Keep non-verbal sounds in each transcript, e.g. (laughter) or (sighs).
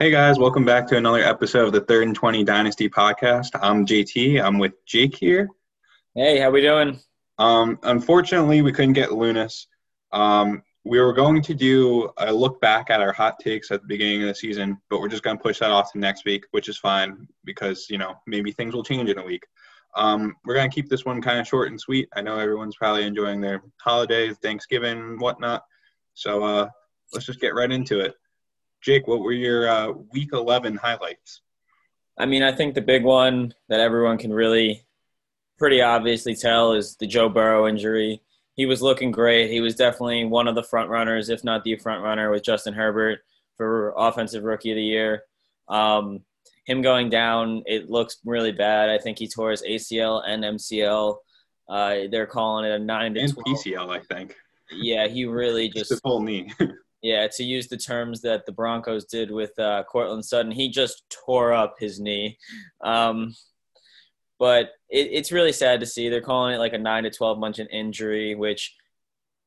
Hey guys, welcome back to another episode of the Third and Twenty Dynasty podcast. I'm JT. I'm with Jake here. Hey, how we doing? Um, unfortunately, we couldn't get Lunas. Um, we were going to do a look back at our hot takes at the beginning of the season, but we're just going to push that off to next week, which is fine because you know maybe things will change in a week. Um, we're going to keep this one kind of short and sweet. I know everyone's probably enjoying their holidays, Thanksgiving, whatnot. So uh, let's just get right into it. Jake, what were your uh, Week 11 highlights? I mean, I think the big one that everyone can really pretty obviously tell is the Joe Burrow injury. He was looking great. He was definitely one of the front runners, if not the front runner, with Justin Herbert for Offensive Rookie of the Year. Um, him going down, it looks really bad. I think he tore his ACL and MCL. Uh, they're calling it a nine to and 12. PCL, I think. Yeah, he really Just the whole knee. (laughs) Yeah, to use the terms that the Broncos did with uh, Courtland Sutton, he just tore up his knee. Um, but it, it's really sad to see. They're calling it like a nine to twelve month injury, which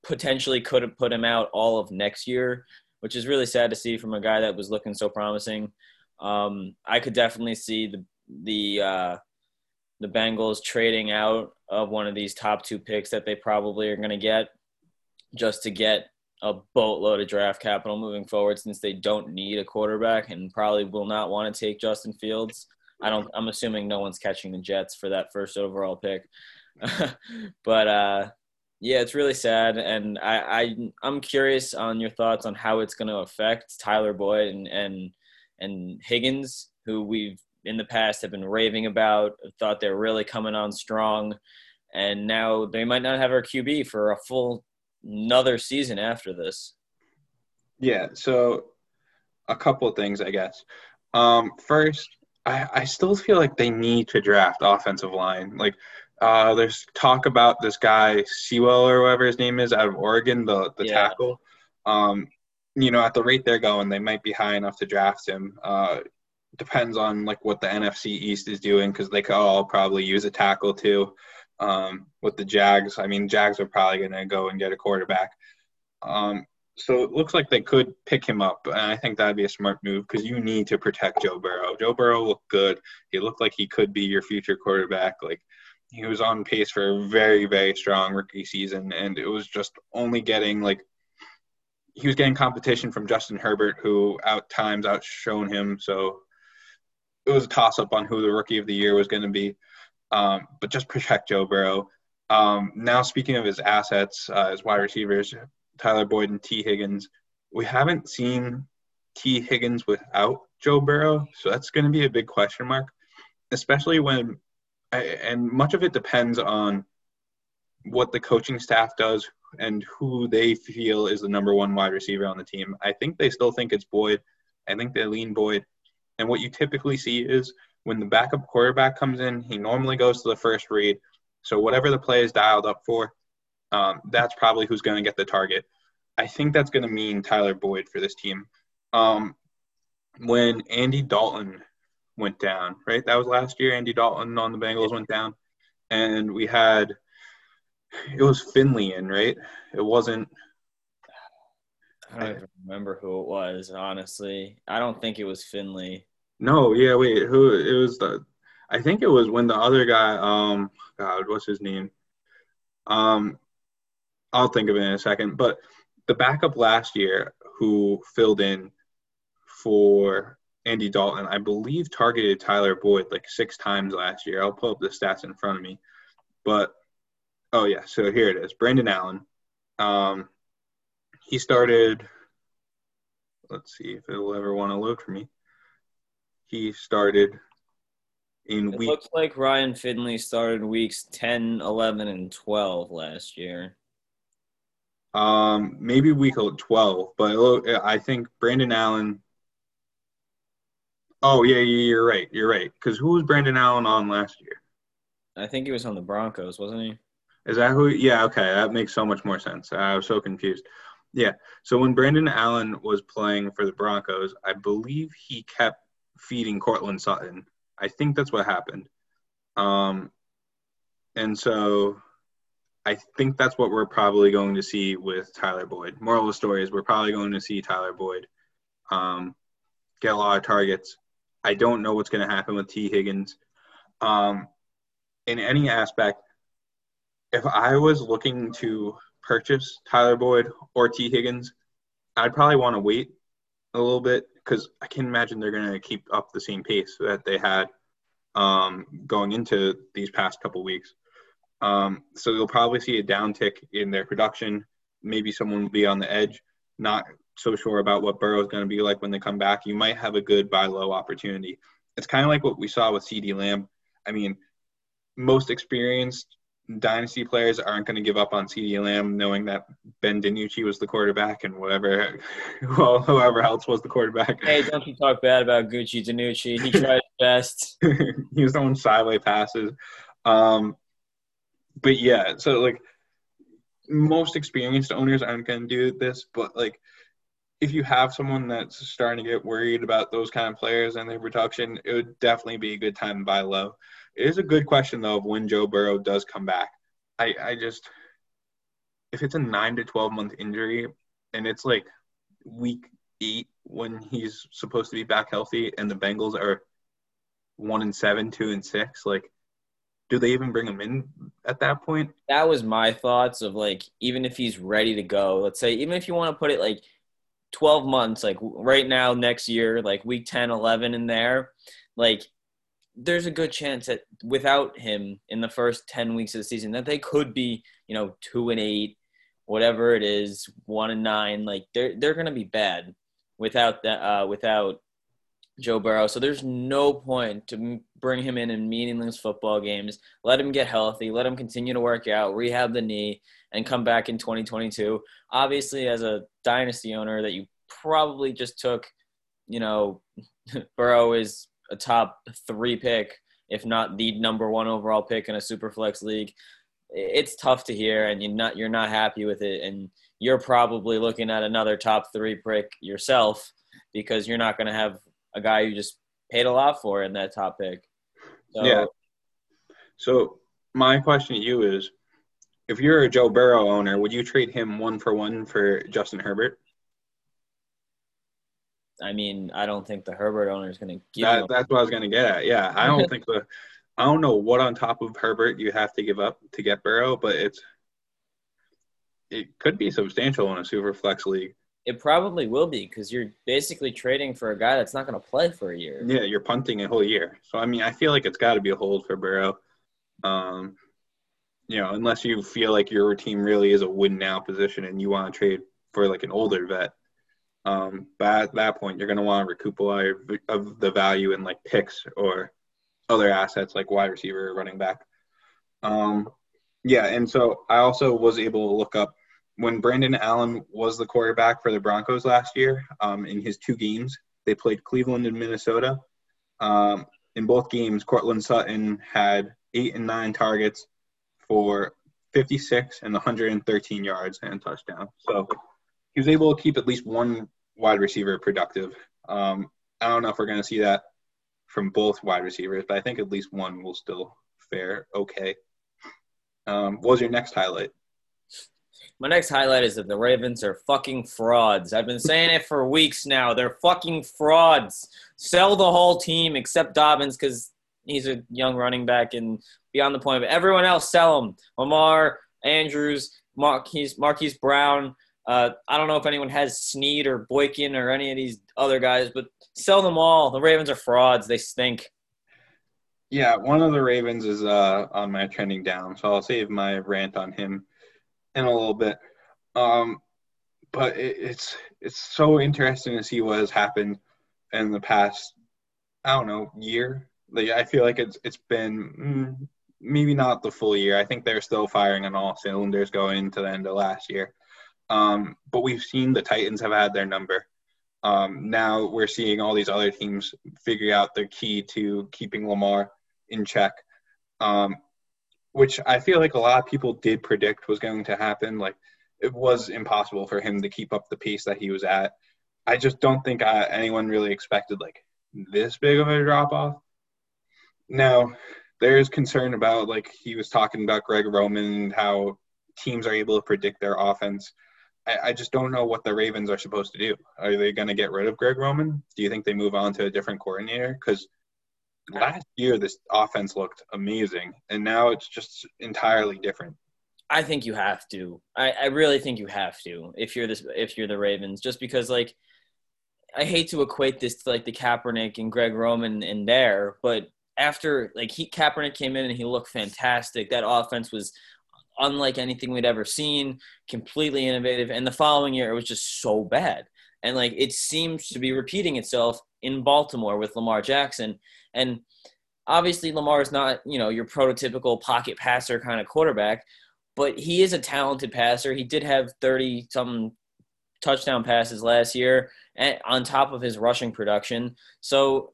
potentially could have put him out all of next year, which is really sad to see from a guy that was looking so promising. Um, I could definitely see the the uh, the Bengals trading out of one of these top two picks that they probably are going to get just to get a boatload of draft capital moving forward since they don't need a quarterback and probably will not want to take Justin Fields. I don't I'm assuming no one's catching the Jets for that first overall pick. (laughs) but uh yeah, it's really sad and I, I I'm curious on your thoughts on how it's gonna affect Tyler Boyd and and and Higgins, who we've in the past have been raving about, thought they're really coming on strong, and now they might not have our QB for a full another season after this. Yeah, so a couple of things, I guess. Um, first, I, I still feel like they need to draft offensive line. Like, uh, there's talk about this guy Sewell or whatever his name is out of Oregon, the the Yeah. tackle. Um, you know, at the rate they're going, they might be high enough to draft him. Uh, depends on like what the NFC East is doing because they could all probably use a tackle too. Um, with the Jags, I mean, Jags are probably going to go and get a quarterback. Um, so it looks like they could pick him up, and I think that'd be a smart move because you need to protect Joe Burrow. Joe Burrow looked good. He looked like he could be your future quarterback. Like he was on pace for a very, very strong rookie season, and it was just only getting like he was getting competition from Justin Herbert, who out times outshone him. So it was a toss up on who the rookie of the year was going to be. Um, but just protect Joe Burrow. Um, now, speaking of his assets, uh, his wide receivers, Tyler Boyd and T. Higgins, we haven't seen T. Higgins without Joe Burrow, so that's going to be a big question mark, especially when, and much of it depends on what the coaching staff does and who they feel is the number one wide receiver on the team. I think they still think it's Boyd. I think they lean Boyd. And what you typically see is when the backup quarterback comes in, he normally goes to the first read. So whatever the play is dialed up for, um, that's probably who's going to get the target. I think that's going to mean Tyler Boyd for this team. Um, when Andy Dalton went down, right? That was last year. Andy Dalton on the Bengals went down, and we had it was Finley in, right? It wasn't. I don't even remember who it was, honestly. I don't think it was Finley. No, yeah, wait. Who? It was the. I think it was when the other guy. Um, God, what's his name? Um, I'll think of it in a second. But the backup last year, who filled in for Andy Dalton, I believe targeted Tyler Boyd like six times last year. I'll pull up the stats in front of me. But oh yeah, so here it is. Brandon Allen. Um, he started. Let's see if it'll ever want to load for me. He started in It week. looks like Ryan Finley started weeks 10, 11, and 12 last year. Um, maybe week 12, but I think Brandon Allen. Oh yeah, yeah, you're right. You're right. Because who was Brandon Allen on last year? I think he was on the Broncos, wasn't he? Is that who? Yeah, okay, that makes so much more sense. I was so confused. Yeah. So when Brandon Allen was playing for the Broncos, I believe he kept feeding Courtland Sutton. I think that's what happened. Um, and so I think that's what we're probably going to see with Tyler Boyd. Moral of the story is we're probably going to see Tyler Boyd. Um, get a lot of targets. I don't know what's going to happen with T. Higgins. Um, in any aspect, if I was looking to purchase Tyler Boyd or T. Higgins, I'd probably want to wait a little bit because I can imagine they're going to keep up the same pace that they had um, going into these past couple weeks. Um, so you'll probably see a downtick in their production. Maybe someone will be on the edge, not so sure about what Burrow is going to be like when they come back. You might have a good buy low opportunity. It's kind of like what we saw with CeeDee Lamb. I mean, most experienced dynasty players aren't going to give up on CeeDee Lamb, knowing that Ben DiNucci was the quarterback and whatever, (laughs) well, whoever else was the quarterback. Hey, don't you talk bad about Gucci DiNucci? He tried his best. (laughs) he was throwing sideway passes. Um, but yeah, so like most experienced owners aren't going to do this, but like if you have someone that's starting to get worried about those kind of players and their production, it would definitely be a good time to buy low. It is a good question though of when Joe Burrow does come back. I, I just if it's a nine to twelve month injury and it's like week eight when he's supposed to be back healthy and the Bengals are one and seven, two and six, like do they even bring him in at that point? That was my thoughts of like even if he's ready to go, let's say even if you want to put it like 12 months, like right now, next year, like week 10, 11 in there, like there's a good chance that without him in the first 10 weeks of the season, that they could be, you know, two and eight, whatever it is, one and nine. Like they're, they're to be bad without that, uh, without Joe Burrow. So there's no point to bring him in in meaningless football games. Let him get healthy. Let him continue to work out, rehab the knee, and come back in 2022. Obviously, as a dynasty owner, that you probably just took, you know, (laughs) Burrow is a top three pick, if not the number one overall pick in a super flex league. It's tough to hear, and you're not you're not happy with it, and you're probably looking at another top three pick yourself because you're not going to have a guy you just paid a lot for in that top pick. So, yeah. So my question to you is, if you're a Joe Burrow owner, would you trade him one for one for Justin Herbert? I mean, I don't think the Herbert owner is going to give. That, that's what I was going to get at. Yeah, I don't (laughs) think the. I don't know what on top of Herbert you have to give up to get Burrow, but it's. It could be substantial in a super flex league. It probably will be because you're basically trading for a guy that's not going to play for a year. Yeah, you're punting a whole year. So I mean, I feel like it's got to be a hold for Burrow. Um, you know, unless you feel like your team really is a win now position and you want to trade for like an older vet. Um, but at that point, you're going to want to recoup a lot of the value in like picks or other assets like wide receiver or running back. Um, yeah, and so I also was able to look up when Brandon Allen was the quarterback for the Broncos last year um, in his two games. They played Cleveland and Minnesota. Um, in both games, Courtland Sutton had eight and nine targets for 56 and 113 yards and touchdown. So he was able to keep at least one wide receiver productive. Um, I don't know if we're going to see that from both wide receivers, but I think at least one will still fare okay. Um, what was your next highlight? My next highlight is that the Ravens are fucking frauds. I've been saying it for weeks now. They're fucking frauds. Sell the whole team except Dobbins because he's a young running back and beyond the point. But everyone else, sell them. Lamar, Andrews, Marquise, Marquise Brown. Uh, I don't know if anyone has Snead or Boykin or any of these other guys, but sell them all. The Ravens are frauds. They stink. Yeah, one of the Ravens is uh, on my trending down, so I'll save my rant on him in a little bit. Um, but it, it's it's so interesting to see what has happened in the past. I don't know year. Like I feel like it's it's been mm, maybe not the full year. I think they're still firing on all cylinders going into the end of last year. Um, but we've seen the Titans have had their number. Um, now we're seeing all these other teams figure out the key to keeping Lamar in check, um, which I feel like a lot of people did predict was going to happen. Like it was impossible for him to keep up the pace that he was at. I just don't think I, uh, anyone really expected like this big of a drop off. Now, there's concern about like he was talking about Greg Roman and how teams are able to predict their offense. I, I just don't know what the Ravens are supposed to do. Are they going to get rid of Greg Roman? Do you think they move on to a different coordinator? Because last year this offense looked amazing, and now it's just entirely different. I think you have to. I, I really think you have to if you're this if you're the Ravens, just because like I hate to equate this to like the Kaepernick and Greg Roman in there, but after like he Kaepernick came in and he looked fantastic. That offense was unlike anything we'd ever seen, completely innovative. And the following year, it was just so bad. And like it seems to be repeating itself in Baltimore with Lamar Jackson. And obviously, Lamar is not, you know, your prototypical pocket passer kind of quarterback, but he is a talented passer. He did have 30 some touchdown passes last year on top of his rushing production. So,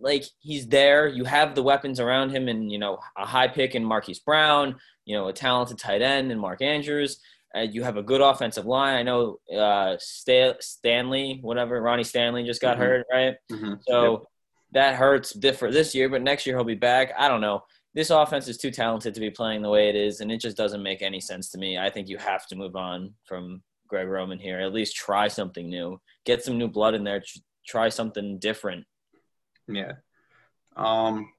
like he's there. You have the weapons around him, and you know a high pick in Marquise Brown, you know, a talented tight end in Mark Andrews. Uh, you have a good offensive line. I know uh, Stanley, whatever, Ronnie Stanley just got mm-hmm. hurt, right? Mm-hmm. So yep. that hurts different this year, but next year he'll be back. I don't know. This offense is too talented to be playing the way it is, and it just doesn't make any sense to me. I think you have to move on from Greg Roman here. At least try something new. Get some new blood in there. Try something different. Yeah. Um,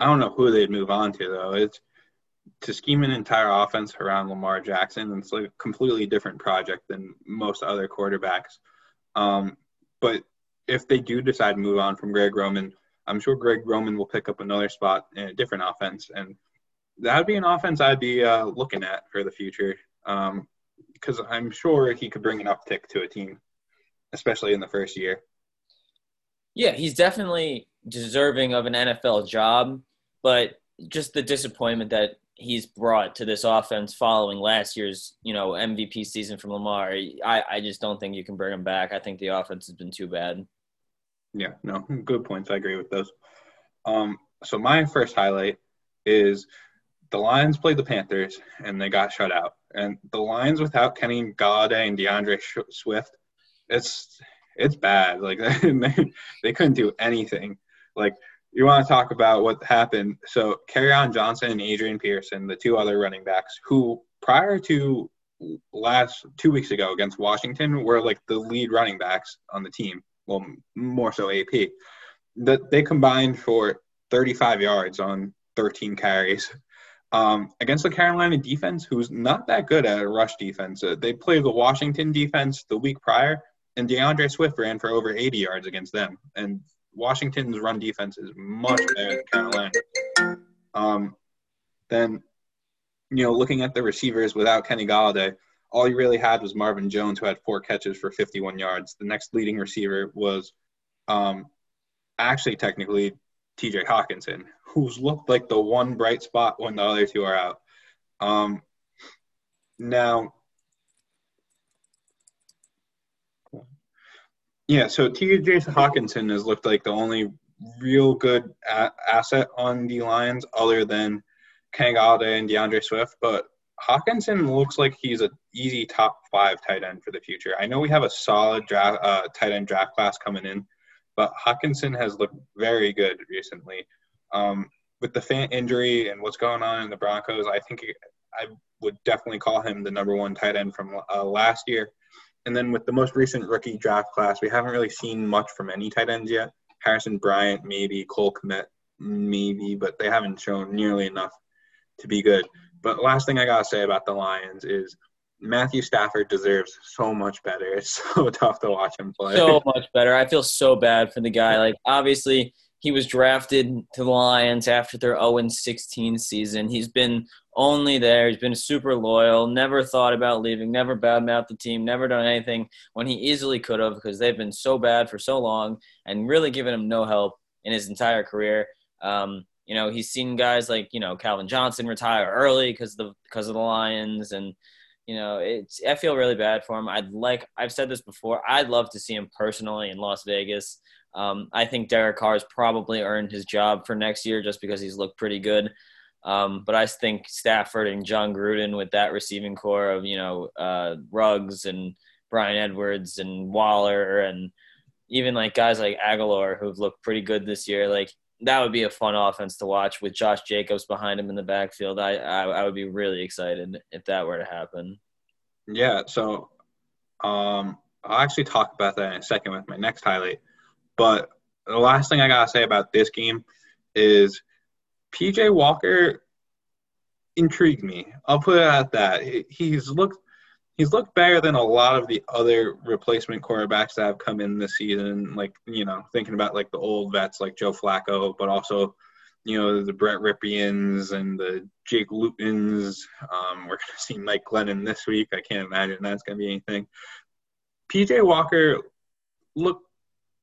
I don't know who they'd move on to though. It's to scheme an entire offense around Lamar Jackson, it's like a completely different project than most other quarterbacks. Um, but if they do decide to move on from Greg Roman, I'm sure Greg Roman will pick up another spot in a different offense, and that would be an offense I'd be uh, looking at for the future. Because um, I'm sure he could bring an uptick to a team, especially in the first year. Yeah, he's definitely deserving of an NFL job, but just the disappointment that he's brought to this offense following last year's, you know, MVP season from Lamar, I, I just don't think you can bring him back. I think the offense has been too bad. Yeah, no, good points. I agree with those. Um, so my first highlight is the Lions played the Panthers and they got shut out. And the Lions without Kenny Golladay and D'Andre Swift, it's it's bad. Like (laughs) they, they couldn't do anything. Like you want to talk about what happened. So Kerryon Johnson and Adrian Peterson, the two other running backs, who prior to last two weeks ago against Washington were like the lead running backs on the team. Well, more so AP. That they combined for 35 yards on 13 carries. Um, against the Carolina defense, who's not that good at a rush defense. Uh, they played the Washington defense the week prior, and D'Andre Swift ran for over 80 yards against them. And Washington's run defense is much better than Carolina. Um, then, you know, looking at the receivers without Kenny Golladay, all you really had was Marvin Jones, who had four catches for 51 yards. The next leading receiver was um, actually technically TJ Hockenson, who's looked like the one bright spot when the other two are out. Um, now, Yeah, so T.J. Hockenson has looked like the only real good a- asset on the Lions other than Kenny and D'Andre Swift, but Hockenson looks like he's an easy top five tight end for the future. I know we have a solid draft uh, tight end draft class coming in, but Hockenson has looked very good recently. Um, with the Fant injury and what's going on in the Broncos, I think I would definitely call him the number one tight end from uh, last year. And then with the most recent rookie draft class, we haven't really seen much from any tight ends yet. Harrison Bryant, maybe Cole Kmet, maybe, but they haven't shown nearly enough to be good. But last thing I gotta say about the Lions is Matthew Stafford deserves so much better. (laughs) It's so tough to watch him play. So much better. I feel so bad for the guy. Like obviously he was drafted to the Lions after their 0 16 season. He's been only there. He's been super loyal, never thought about leaving, never badmouthed the team, never done anything when he easily could have because they've been so bad for so long and really given him no help in his entire career. Um, you know, he's seen guys like, you know, Calvin Johnson retire early because the because of the Lions and you know, it's I feel really bad for him. I'd like I've said this before. I'd love to see him personally in Las Vegas. Um, I think Derek Carr has probably earned his job for next year just because he's looked pretty good. Um, but I think Stafford and Jon Gruden with that receiving core of you know uh, Ruggs and Bryan Edwards and Waller and even like guys like Agholor who've looked pretty good this year, like that would be a fun offense to watch with Josh Jacobs behind him in the backfield. I I, I would be really excited if that were to happen. Yeah, so um, I'll actually talk about that in a second with my next highlight. But the last thing I gotta say about this game is PJ Walker intrigued me. I'll put it at that. He's looked he's looked better than a lot of the other replacement quarterbacks that have come in this season. Like you know, thinking about like the old vets like Joe Flacco, but also you know the Brett Rypiens and the Jake Lutons. Um, we're gonna see Mike Glennon this week. I can't imagine that's gonna be anything. PJ Walker looked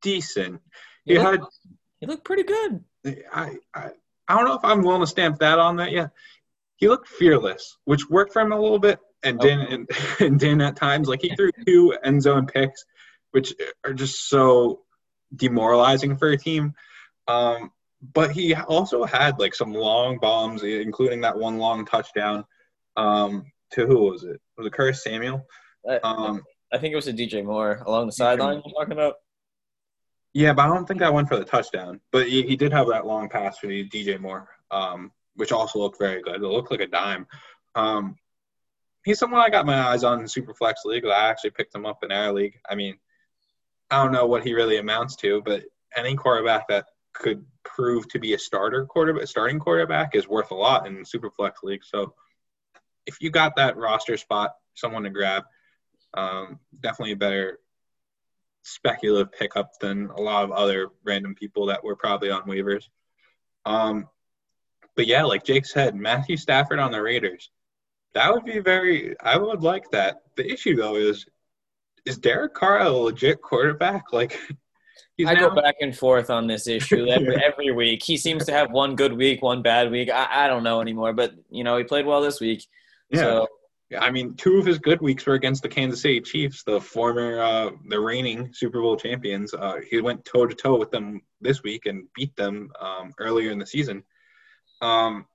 decent. He, he looked, had he looked pretty good. I, I I don't know if I'm willing to stamp that on that yet. He looked fearless, which worked for him a little bit and okay. didn't and, (laughs) and didn't at times. Like he threw two end zone picks, which are just so demoralizing for a team. Um, but he also had like some long bombs, including that one long touchdown. Um, to who was it? Was it Curtis Samuel? Um, I think it was a DJ Moore along the sideline. You're talking about. Yeah, but I don't think that went for the touchdown. But he, he did have that long pass for DJ Moore, um, which also looked very good. It looked like a dime. Um, he's someone I got my eyes on in Superflex League. I actually picked him up in our league. I mean, I don't know what he really amounts to, but any quarterback that could prove to be a starter quarterback, starting quarterback, is worth a lot in Superflex League. So, if you got that roster spot, someone to grab, um, definitely a better speculative pickup than a lot of other random people that were probably on waivers. Um, but yeah, like Jake said, Matthew Stafford on the Raiders. That would be very. I would like that. The issue though is, is Derek Carr a legit quarterback? (laughs) Like, I now... go back and forth on this issue (laughs) every, every week. He seems to have one good week, one bad week. I, I don't know anymore, but you know he played well this week. Yeah. So I mean, two of his good weeks were against the Kansas City Chiefs, the former, uh, the reigning Super Bowl champions. Uh, he went toe to toe with them this week and beat them um, earlier in the season. Um,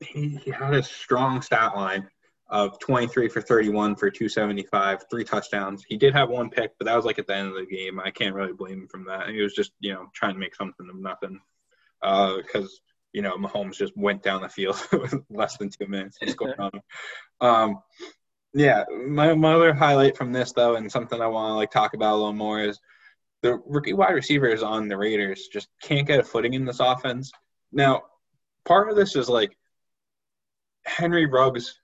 he, he, had a strong stat line of 23 for 31 for 275, three touchdowns. He did have one pick, but that was like at the end of the game. I can't really blame him from that. He was just, you know, trying to make something of nothing because uh, you know, Mahomes just went down the field (laughs) with less than two minutes. What's going on? Um, yeah, my, my other highlight from this though, and something I want to like talk about a little more is the rookie wide receivers on the Raiders just can't get a footing in this offense. Now, part of this is like Henry Ruggs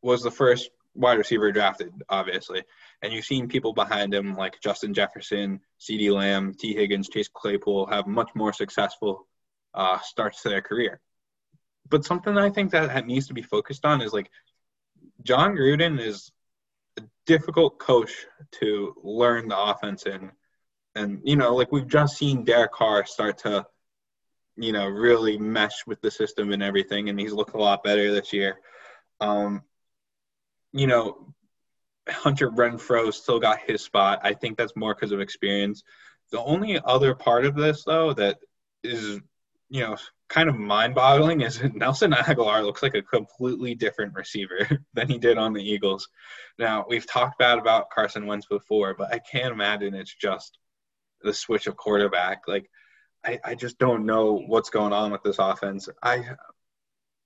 was the first wide receiver drafted, obviously, and you've seen people behind him like Justin Jefferson, CeeDee Lamb, T. Higgins, Chase Claypool have much more successful uh, starts to their career. But something I think that needs to be focused on is like Jon Gruden is a difficult coach to learn the offense in. And, you know, like we've just seen Derek Carr start to, you know, really mesh with the system and everything. And he's looked a lot better this year. Um, you know, Hunter Renfrow still got his spot. I think that's more because of experience. The only other part of this, though, that is you know, kind of mind-boggling is (laughs) Nelson Agholor looks like a completely different receiver (laughs) than he did on the Eagles. Now we've talked bad about Carson Wentz before, but I can't imagine it's just the switch of quarterback. Like I, I just don't know what's going on with this offense. I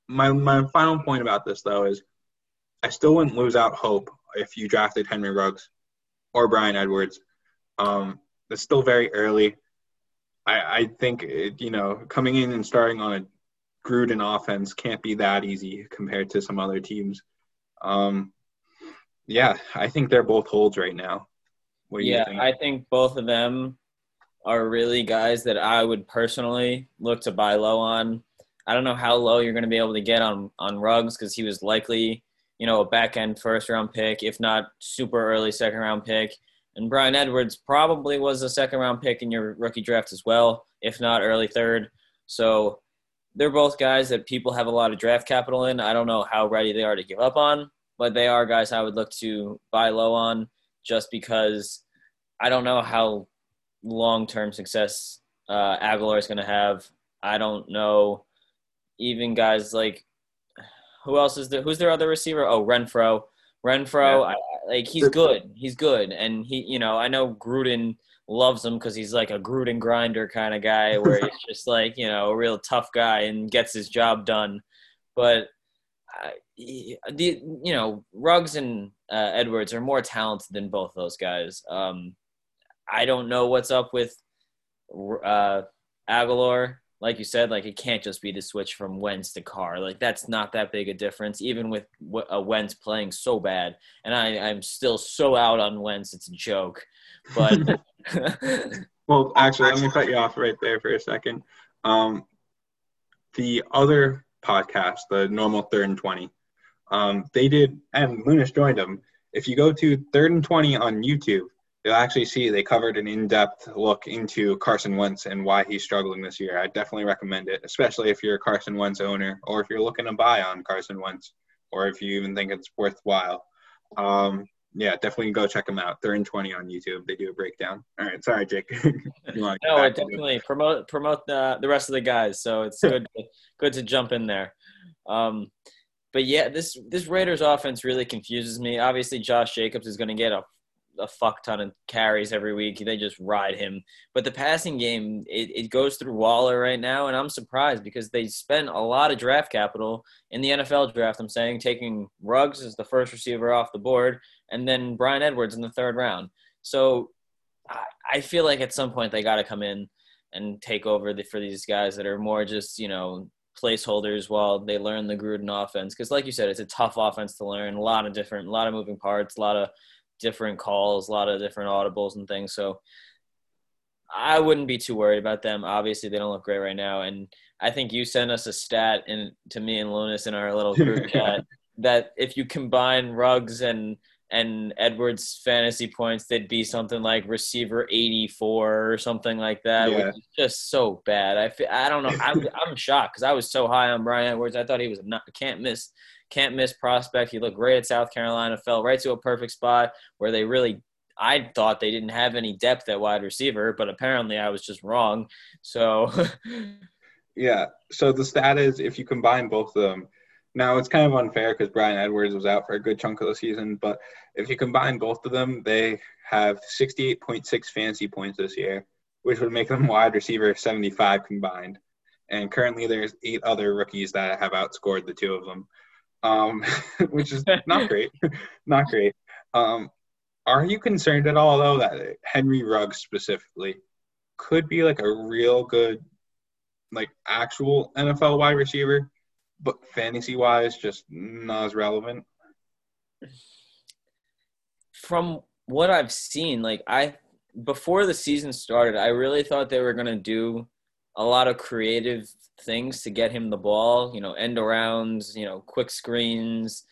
my my final point about this though is I still wouldn't lose out hope if you drafted Henry Ruggs or Bryan Edwards. Um, it's still very early. I, I think it, you know coming in and starting on a Gruden offense can't be that easy compared to some other teams. Um, yeah, I think they're both holds right now. yeah, think? I think both of them are really guys that I would personally look to buy low on. I don't know how low you're going to be able to get on on Ruggs because he was likely, you know, a back end first round pick, if not super early second round pick. And Bryan Edwards probably was a second round pick in your rookie draft as well, if not early third. So they're both guys that people have a lot of draft capital in. I don't know how ready they are to give up on, but they are guys I would look to buy low on just because I don't know how long term success uh, Agholor is going to have. I don't know. Even guys like who else is there? Who's their other receiver? Oh, Renfrow. Renfrow, yeah. I, like he's good. He's good, and he, you know, I know Gruden loves him because he's like a Gruden grinder kind of guy, (laughs) where he's just like you know a real tough guy and gets his job done. But uh, the you know Ruggs and uh, Edwards are more talented than both those guys. Um, I don't know what's up with uh, Agholor. Like you said, like it can't just be the switch from Wentz to Carr. Like that's not that big a difference, even with a Wentz playing so bad. And I, I'm still so out on Wentz. It's a joke. But (laughs) (laughs) well, actually, let me cut you off right there for a second. Um, the other podcast, the normal third and twenty, um, they did, and Lunas joined them. If you go to third and twenty on YouTube, you'll actually see they covered an in-depth look into Carson Wentz and why he's struggling this year. I definitely recommend it, especially if you're a Carson Wentz owner or if you're looking to buy on Carson Wentz or if you even think it's worthwhile. Um, yeah, definitely go check them out. They're in 20 on YouTube. They do a breakdown. All right, sorry, Jake. (laughs) no, I definitely promote promote the the rest of the guys. So it's (laughs) good to, good to jump in there. Um, but yeah, this this Raiders offense really confuses me. Obviously, Josh Jacobs is going to get a a fuck ton of carries every week. They just ride him. But the passing game, it, it goes through Waller right now, and I'm surprised because they spent a lot of draft capital in the NFL draft. I'm saying taking Ruggs as the first receiver off the board, and then Bryan Edwards in the third round. So I, I feel like at some point they got to come in and take over the, for these guys that are more just you know placeholders while they learn the Gruden offense. Because like you said, it's a tough offense to learn. A lot of different, a lot of moving parts, a lot of different calls, a lot of different audibles and things. So I wouldn't be too worried about them. Obviously, they don't look great right now, and I think you sent us a stat in to me and Lunas in our little group (laughs) chat that if you combine Ruggs and and Edwards fantasy points, they'd be something like receiver 84 or something like that, yeah. which is just so bad. I feel, I don't know. I'm, I'm shocked because I was so high on Bryan Edwards. I thought he was a not, can't miss can't miss prospect. He looked great at South Carolina, fell right to a perfect spot where they really I thought they didn't have any depth at wide receiver, but apparently I was just wrong. So (laughs) Yeah. So the stat is if you combine both of them, now it's kind of unfair because Bryan Edwards was out for a good chunk of the season, but if you combine both of them, they have 68.6 fantasy points this year, which would make them wide receiver 75 combined. And currently there's eight other rookies that have outscored the two of them um, (laughs) which is not (laughs) great. (laughs) not great. Um, are you concerned at all, though, that Henry Ruggs specifically could be like a real good, like actual NFL wide receiver, but fantasy wise, just not as relevant? From what I've seen, like I before the season started, I really thought they were going to do a lot of creative things to get him the ball, you know, end arounds, you know, quick screens,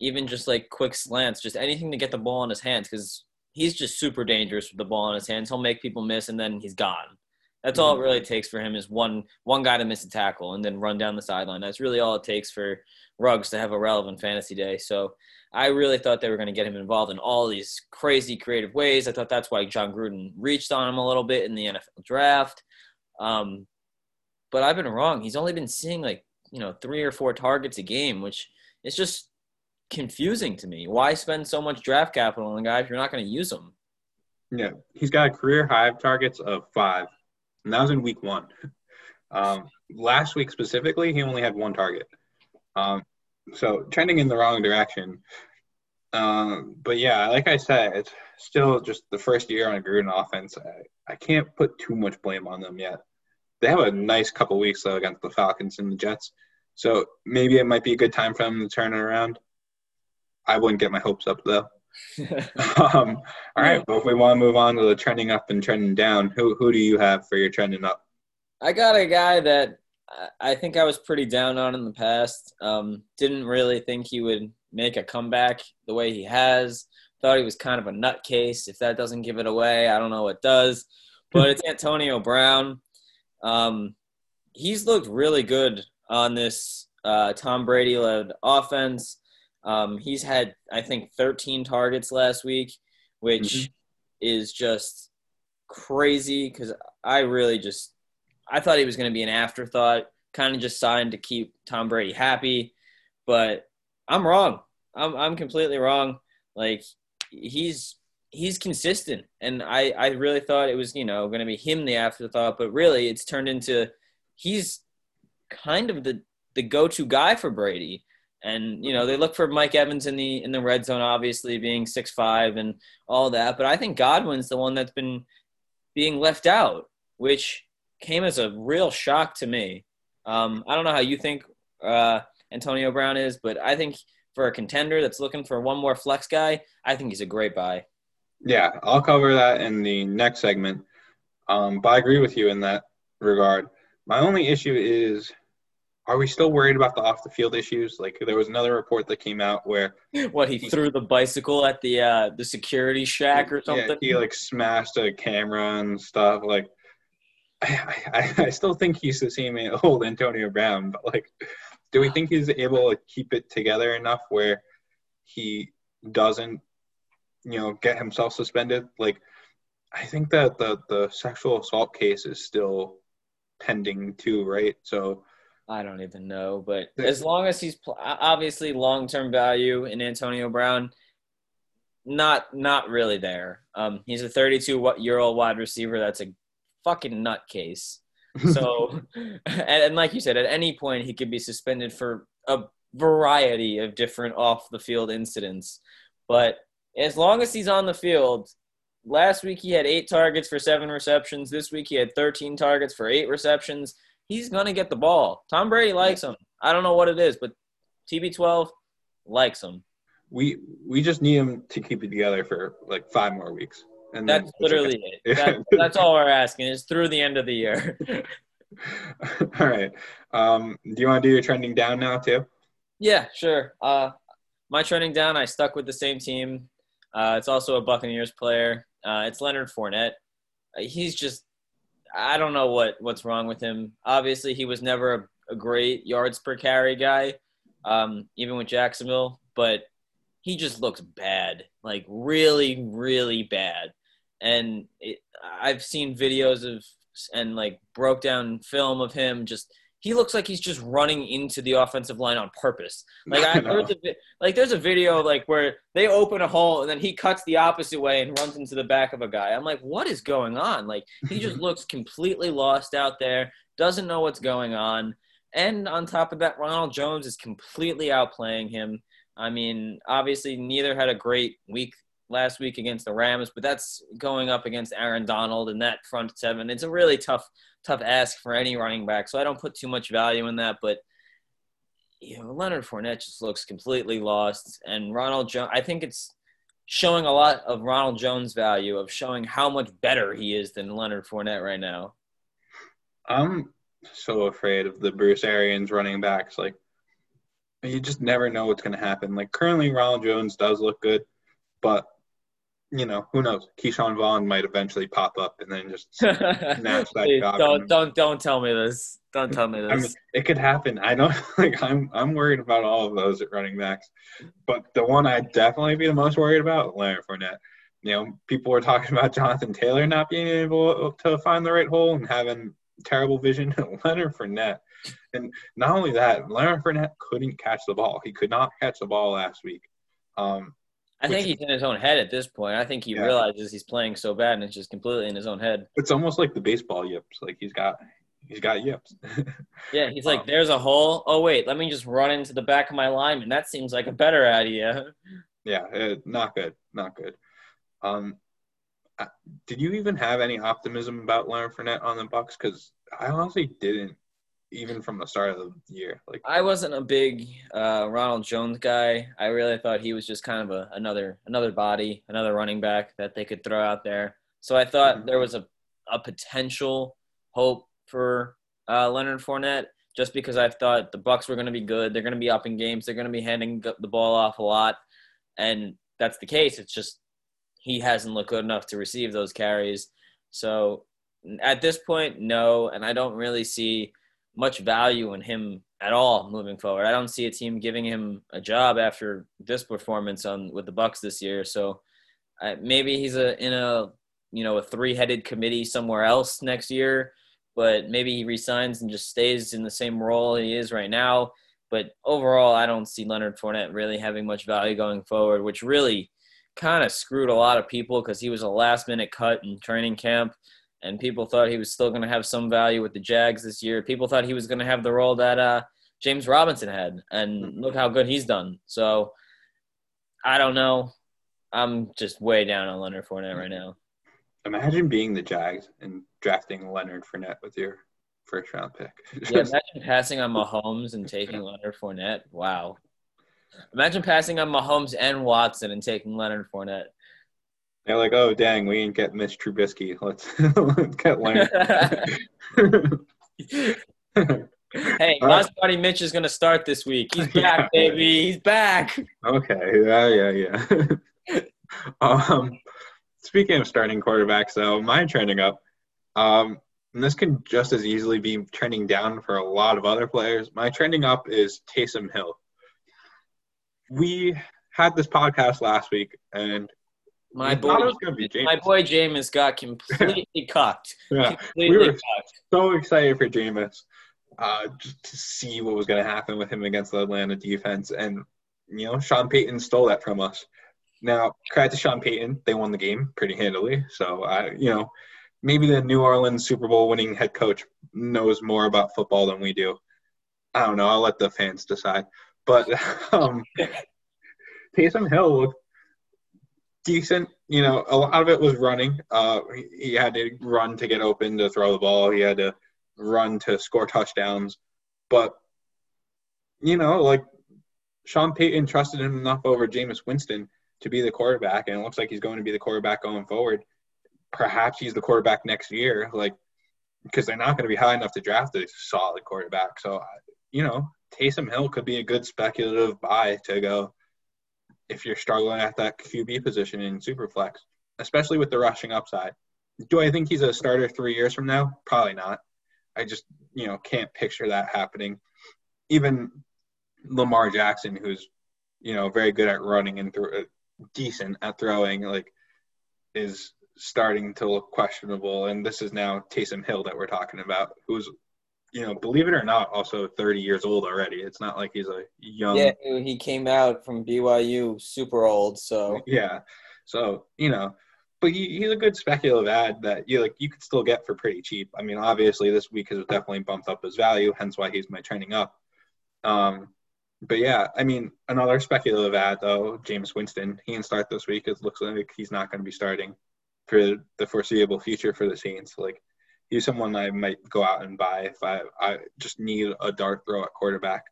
even just like quick slants, just anything to get the ball in his hands because he's just super dangerous with the ball in his hands. He'll make people miss and then he's gone. That's all it really mm-hmm. takes for him is one one guy to miss a tackle and then run down the sideline. That's really all it takes for Ruggs to have a relevant fantasy day. So I really thought they were going to get him involved in all these crazy creative ways. I thought that's why Jon Gruden reached on him a little bit in the NFL draft. Um, but I've been wrong. He's only been seeing like you know three or four targets a game, which is just confusing to me. Why spend so much draft capital on a guy if you're not going to use him? Yeah, he's got a career high of targets of five, and that was in week one. (laughs) Um, last week specifically, he only had one target. Um, so trending in the wrong direction. Um, but yeah, like I said, it's still just the first year on a Gruden offense. I, can't put too much blame on them yet they have a nice couple weeks though against the Falcons and the Jets. So maybe it might be a good time for them to turn it around. I wouldn't get my hopes up though. (laughs) um, all right, but if we want to move on to the trending up and trending down, who who do you have for your trending up? I got a guy that I think I was pretty down on in the past. Um, didn't really think he would make a comeback the way he has. Thought he was kind of a nutcase. If that doesn't give it away, I don't know what does. But it's (laughs) Antonio Brown. Um, he's looked really good on this uh, Tom Brady led offense. Um, he's had, I think, 13 targets last week, which mm-hmm. is just crazy because I really just I thought he was going to be an afterthought, kind of just signed to keep Tom Brady happy, but I'm wrong. I'm I'm completely wrong. Like he's he's consistent, and I I really thought it was you know going to be him the afterthought, but really it's turned into he's kind of the the go to guy for Brady. And you know they look for Mike Evans in the in the red zone, obviously being six five and all that. But I think Godwin's the one that's been being left out, which came as a real shock to me. Um, I don't know how you think uh, Antonio Brown is, but I think for a contender that's looking for one more flex guy, I think he's a great buy. Yeah, I'll cover that in the next segment. Um, but I agree with you in that regard. My only issue is are we still worried about the off the field issues? Like there was another report that came out where (laughs) what he threw the bicycle at the uh, the security shack or something. Yeah, he like smashed a camera and stuff. Like (sighs) I, I, I still think he's the same old Antonio Brown, but like, do we think he's able to keep it together enough where he doesn't, you know, get himself suspended? Like, I think that the the sexual assault case is still pending too, right? So I don't even know, but as long as he's obviously long term value in Antonio Brown, not not really there. Um, he's a 32 year old wide receiver. That's a fucking nutcase. So, (laughs) and, and like you said, at any point he could be suspended for a variety of different off the field incidents. But as long as he's on the field, last week he had eight targets for seven receptions. This week he had 13 targets for eight receptions he's gonna get the ball. Tom Brady likes him. I don't know what it is, but TB12 likes him. We we just need him to keep it together for like five more weeks. And that's literally it. (laughs) That, that's all we're asking is through the end of the year. (laughs) all right. Um, do you want to do your trending down now too? Yeah, sure. Uh, my trending down, I stuck with the same team. Uh, it's also a Buccaneers player. Uh, it's Leonard Fournette. Uh, he's just I don't know what what's wrong with him. Obviously, he was never a, a great yards per carry guy, um, even with Jacksonville. But he just looks bad, like really, really bad. And it, I've seen videos of and like broke down film of him just he looks like he's just running into the offensive line on purpose. Like I, (laughs) there's a like there's a video like where they open a hole and then he cuts the opposite way and runs into the back of a guy. I'm like, what is going on? Like he (laughs) just looks completely lost out there, doesn't know what's going on. And on top of that, Ronald Jones is completely outplaying him. I mean, obviously neither had a great week last week against the Rams, but that's going up against Aaron Donald and that front seven. It's a really tough tough ask for any running back. So I don't put too much value in that. But you know, Leonard Fournette just looks completely lost, and Ronald Jones. I think it's showing a lot of Ronald Jones' value of showing how much better he is than Leonard Fournette right now. I'm so afraid of the Bruce Arians running backs. Like, you just never know what's going to happen. Like, currently, Ronald Jones does look good, but you know, who knows? Ke'Shawn Vaughn might eventually pop up and then just (laughs) snatch that job. Don't don't don't tell me this. Don't tell me this. I mean, it could happen. I don't (laughs) like. I'm I'm worried about all of those at running backs, but the one I'd definitely be the most worried about, Leonard Fournette. You know, people were talking about Jonathan Taylor not being able to find the right hole and having terrible vision. (laughs) Leonard Fournette, and not only that, Leonard Fournette couldn't catch the ball. He could not catch the ball last week. Um, I think he's in his own head at this point. I think he yeah. realizes he's playing so bad and it's just completely in his own head. It's almost like the baseball yips. Like he's got he's got yips. (laughs) yeah, he's like, there's a hole. Oh wait, let me just run into the back of my lineman. That seems like a better idea. Yeah, it, not good, not good. Um, did you even have any optimism about Leonard Fournette on the Bucs? Because I honestly didn't even from the start of the year. Like I wasn't a big uh, Ronald Jones guy. I really thought he was just kind of a, another another body, another running back that they could throw out there. So I thought mm-hmm. there was a a potential hope for uh, Leonard Fournette, just because I thought the Bucs were going to be good. They're going to be up in games. They're going to be handing the ball off a lot, and that's the case. It's just he hasn't looked good enough to receive those carries. So at this point, no, and I don't really see much value in him at all moving forward. I don't see a team giving him a job after this performance on with the Bucs this year. So uh, maybe he's a in a you know a three-headed committee somewhere else next year, but maybe he resigns and just stays in the same role he is right now. But overall, I don't see Leonard Fournette really having much value going forward, which really kind of screwed a lot of people because he was a last-minute cut in training camp and people thought he was still going to have some value with the Jags this year. People thought he was going to have the role that uh, James Robinson had, and look how good he's done. So I don't know. I'm just way down on Leonard Fournette right now. Imagine being the Jags and drafting Leonard Fournette with your first round pick. yeah, (laughs) imagine passing on Mahomes and taking Leonard Fournette. Wow. Imagine passing on Mahomes and Watson and taking Leonard Fournette. They're like, oh dang, we ain't get Mitch Trubisky. Let's, (laughs) let's get Leonard. (laughs) hey, Last Buddy Mitch is gonna start this week. He's (laughs) back, yeah. baby. He's back. Okay. Yeah, yeah, yeah. um, speaking of starting quarterbacks, though, mine trending up. Um, and this can just as easily be trending down for a lot of other players. My trending up is Taysom Hill. We had this podcast last week, and my boy, my boy Jameis got completely (laughs) cocked. Yeah, completely we were cocked. so excited for Jameis, uh, just to see what was going to happen with him against the Atlanta defense, and you know, Sean Payton stole that from us. Now, credit to Sean Payton, they won the game pretty handily. So, I, you know, maybe the New Orleans Super Bowl winning head coach knows more about football than we do. I don't know. I'll let the fans decide. But (laughs) um, (laughs) Taysom Hill looked decent. You know, a lot of it was running. Uh, he had to run to get open to throw the ball. He had to run to score touchdowns. But you know, like Sean Payton trusted him enough over Jameis Winston to be the quarterback, and it looks like he's going to be the quarterback going forward. Perhaps he's the quarterback next year, like because they're not going to be high enough to draft a solid quarterback. So, you know, Taysom Hill could be a good speculative buy to go if you're struggling at that QB position in Superflex, especially with the rushing upside. Do I think he's a starter three years from now? Probably not. I just, you know, can't picture that happening. Even Lamar Jackson, who's, you know, very good at running and th- decent at throwing, like, is starting to look questionable. And this is now Taysom Hill that we're talking about, who's you know, believe it or not, also 30 years old already. It's not like he's a young. Yeah, he came out from BYU super old, so. Yeah, so you know, but he, he's a good speculative ad that you like you could still get for pretty cheap. I mean, obviously this week has definitely bumped up his value, hence why he's my trending up. Um, but yeah, I mean, another speculative ad though, Jameis Winston, he can start this week. It looks like he's not going to be starting for the foreseeable future for the Saints. Like he's someone I might go out and buy if I, I just need a dart throw at quarterback.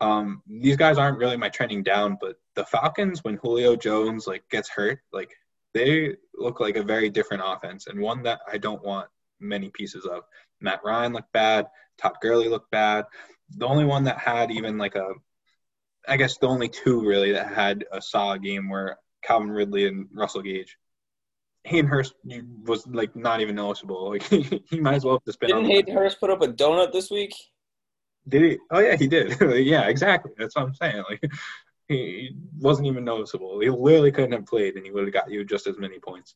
Um, these guys aren't really my trending down, but the Falcons, when Julio Jones like gets hurt, like they look like a very different offense and one that I don't want many pieces of. Matt Ryan looked bad. Todd Gurley looked bad. The only one that had even like a, I guess the only two really that had a solid game were Calvin Ridley and Russell Gage. Hayden Hurst was like not even noticeable. Like (laughs) he might as well have just been. Didn't Hayden Hurst put up a donut this week? Did he? Oh yeah, he did. (laughs) yeah, exactly. That's what I'm saying. Like (laughs) he wasn't even noticeable. He literally couldn't have played, and he would have got you just as many points.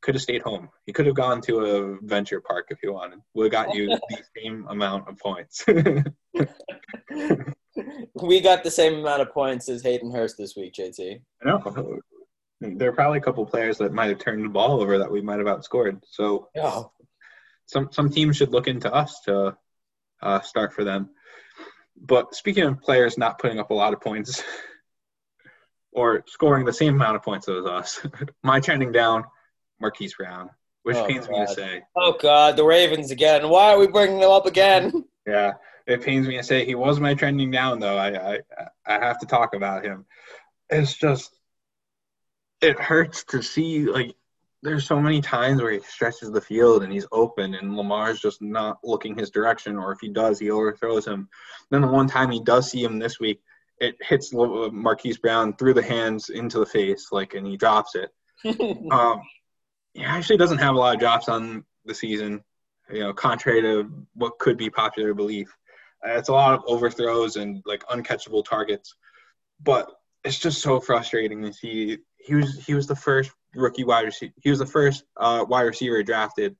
Could have stayed home. He could have gone to a venture park if he wanted. Would have got you the same amount of points. we got the same amount of points as Hayden Hurst this week, JT. I know there are probably a couple players that might have turned the ball over that we might have outscored. So yeah. some some teams should look into us to uh, start for them. But speaking of players not putting up a lot of points (laughs) or scoring the same amount of points as us, (laughs) my trending down, Marquise Brown, which oh, pains God. me to say. Oh God, the Ravens again! Why are we bringing them up again? (laughs) Yeah, it pains me to say he was my trending down though. I I, I have to talk about him. It's just it hurts to see like there's so many times where he stretches the field and he's open and Lamar's just not looking his direction, or if he does, he overthrows him. Then the one time he does see him this week, it hits Marquise Brown through the hands into the face, like, and he drops it. (laughs) um, he actually doesn't have a lot of drops on the season, you know, contrary to what could be popular belief. Uh, it's a lot of overthrows and like uncatchable targets, but it's just so frustrating to see he was he was the first rookie wide receiver. He was the first uh, wide receiver drafted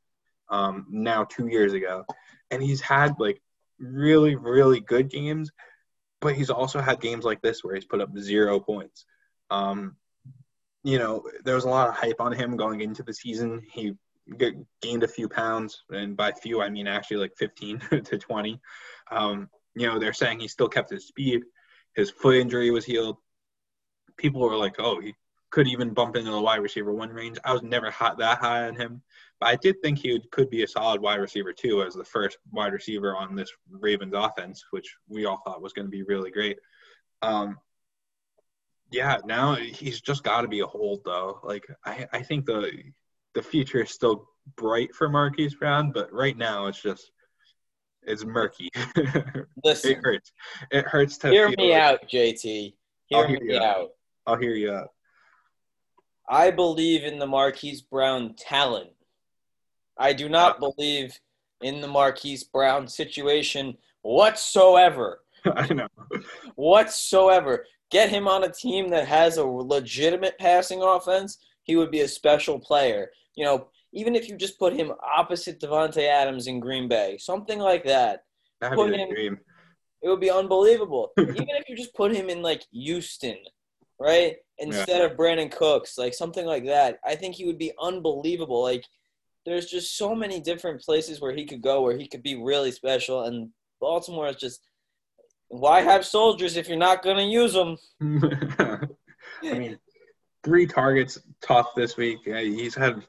um, now two years ago, and he's had like really really good games, but he's also had games like this where he's put up zero points. Um, you know, there was a lot of hype on him going into the season. He gained a few pounds, and by few I mean actually like 15 (laughs) to 20. Um, you know, they're saying he still kept his speed. His foot injury was healed. People were like, oh, he could even bump into the wide receiver one range. I was never hot, that high on him, but I did think he would, could be a solid wide receiver too, as the first wide receiver on this Ravens offense, which we all thought was going to be really great. Um, yeah, now he's just got to be a hold though. Like I, I think the the future is still bright for Marquise Brown, but right now it's just it's murky. (laughs) Listen, it hurts. It hurts to hear me like, out, JT. Hear, hear me you out. out. I'll hear you out. I believe in the Marquise Brown talent. I do not believe in the Marquise Brown situation whatsoever. (laughs) I know. Whatsoever. Get him on a team that has a legitimate passing offense, he would be a special player. You know, even if you just put him opposite Davante Adams in Green Bay, something like that. That'd Put be him- dream. It would be unbelievable. (laughs) Even if you just put him in like Houston, right? Instead of Brandin Cooks, like something like that. I think he would be unbelievable. Like there's just so many different places where he could go where he could be really special and Baltimore is just why have soldiers if you're not going to use them? (laughs) I mean, three targets tough this week. Uh, He's had,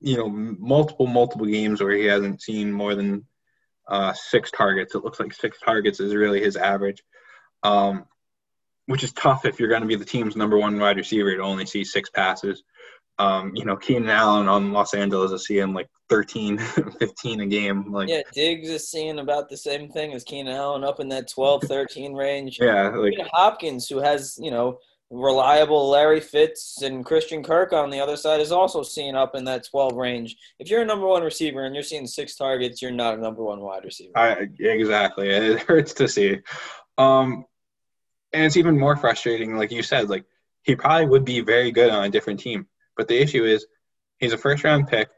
you know, multiple, multiple games where he hasn't seen more than uh, six targets. It looks like six targets is really his average, um, which is tough if you're going to be the team's number one wide receiver to only see six passes. Um, you know, Keenan Allen on Los Angeles is seeing like 13, (laughs) 15 a game. Like, Yeah, Diggs is seeing about the same thing as Keenan Allen up in that 12, 13 range. yeah, like Hopkins, who has, you know, reliable Larry Fitz and Christian Kirk on the other side, is also seeing up in that 12 range. If you're a number one receiver and you're seeing six targets, you're not a number one wide receiver. I exactly. It hurts to see. Um, and it's even more frustrating, like you said, like he probably would be very good on a different team. But the issue is he's a first round pick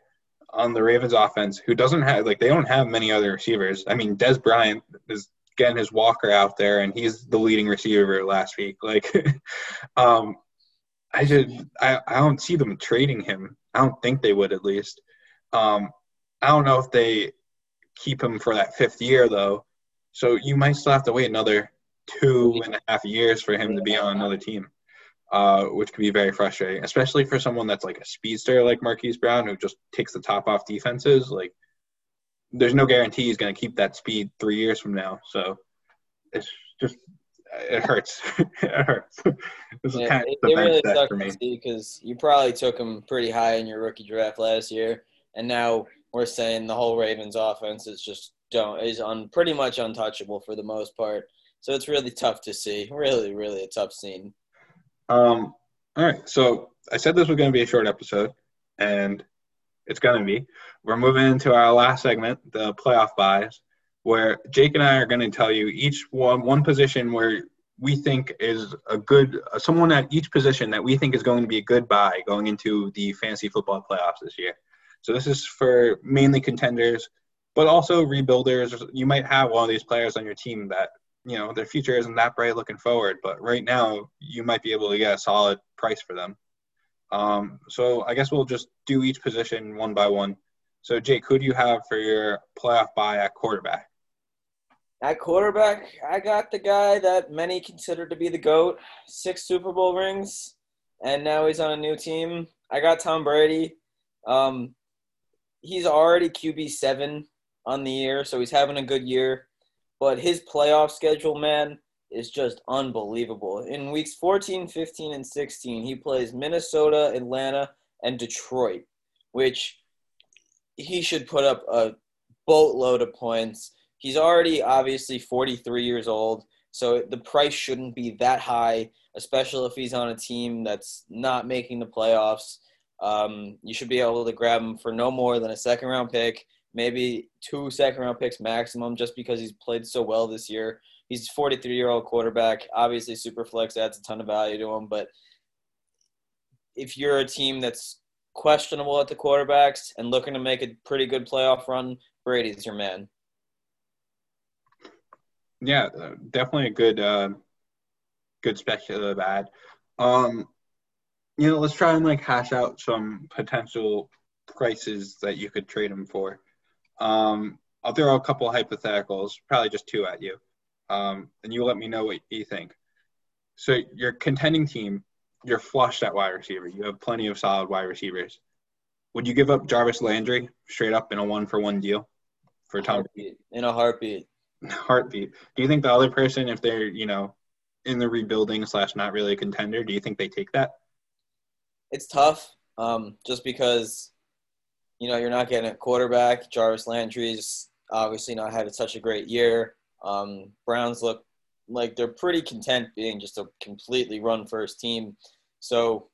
on the Ravens offense who doesn't have like they don't have many other receivers. I mean, Dez Bryant is getting his walker out there and he's the leading receiver last week. Like (laughs) um I should I, I don't see them trading him. I don't think they would at least. Um I don't know if they keep him for that fifth year though. So you might still have to wait another two and a half years for him to be on another team, uh, which could be very frustrating, especially for someone that's like a speedster like Marquise Brown who just takes the top off defenses. Like, there's no guarantee he's going to keep that speed three years from now. So it's just it hurts. (laughs) it hurts. This is Yeah, kind of it, it really sucks for me. because you probably took him pretty high in your rookie draft last year, and now we're saying the whole Ravens offense is just don't is on pretty much untouchable for the most part. So it's really tough to see. Really, really a tough scene. Um, all right. So I said this was going to be a short episode, and it's going to be. We're moving into our last segment, the playoff buys, where Jake and I are going to tell you each one one position where we think is a good someone at each position that we think is going to be a good buy going into the fantasy football playoffs this year. So this is for mainly contenders, but also rebuilders. You might have one of these players on your team that you know their future isn't that bright looking forward, but right now you might be able to get a solid price for them. Um, so I guess we'll just do each position one by one. So Jake, who do you have for your playoff buy at quarterback? At quarterback, I got the guy that many consider to be the GOAT, six Super Bowl rings, and now he's on a new team. I got Tom Brady. Um, he's already QB seven on the year, so he's having a good year. But his playoff schedule, man, is just unbelievable. In weeks 14, 15, and 16, he plays Minnesota, Atlanta, and Detroit, which he should put up a boatload of points. He's already obviously 43 years old, so the price shouldn't be that high, especially if he's on a team that's not making the playoffs. Um, you should be able to grab him for no more than a second round pick, maybe two second round picks maximum, just because he's played so well this year. He's a 43 year old quarterback. Obviously, Superflex adds a ton of value to him, but if you're a team that's questionable at the quarterbacks and looking to make a pretty good playoff run, Brady's your man. Yeah, uh, definitely a good, uh, good speculative ad. Um, you know, let's try and like hash out some potential prices that you could trade him for. Um, I'll throw a couple hypotheticals, probably just two at you. um, and you let me know what you think. So your contending team, you're flushed at wide receiver. You have plenty of solid wide receivers. Would you give up Jarvis Landry straight up in a one for one deal for Tom? Heartbeat. In a heartbeat. (laughs) Heartbeat. Do you think the other person, if they're you know in the rebuilding slash not really a contender, do you think they take that? It's tough, um, just because you know you're not getting a quarterback. Jarvis Landry's obviously not had such a great year. Um, Browns look like they're pretty content being just a completely run first team. So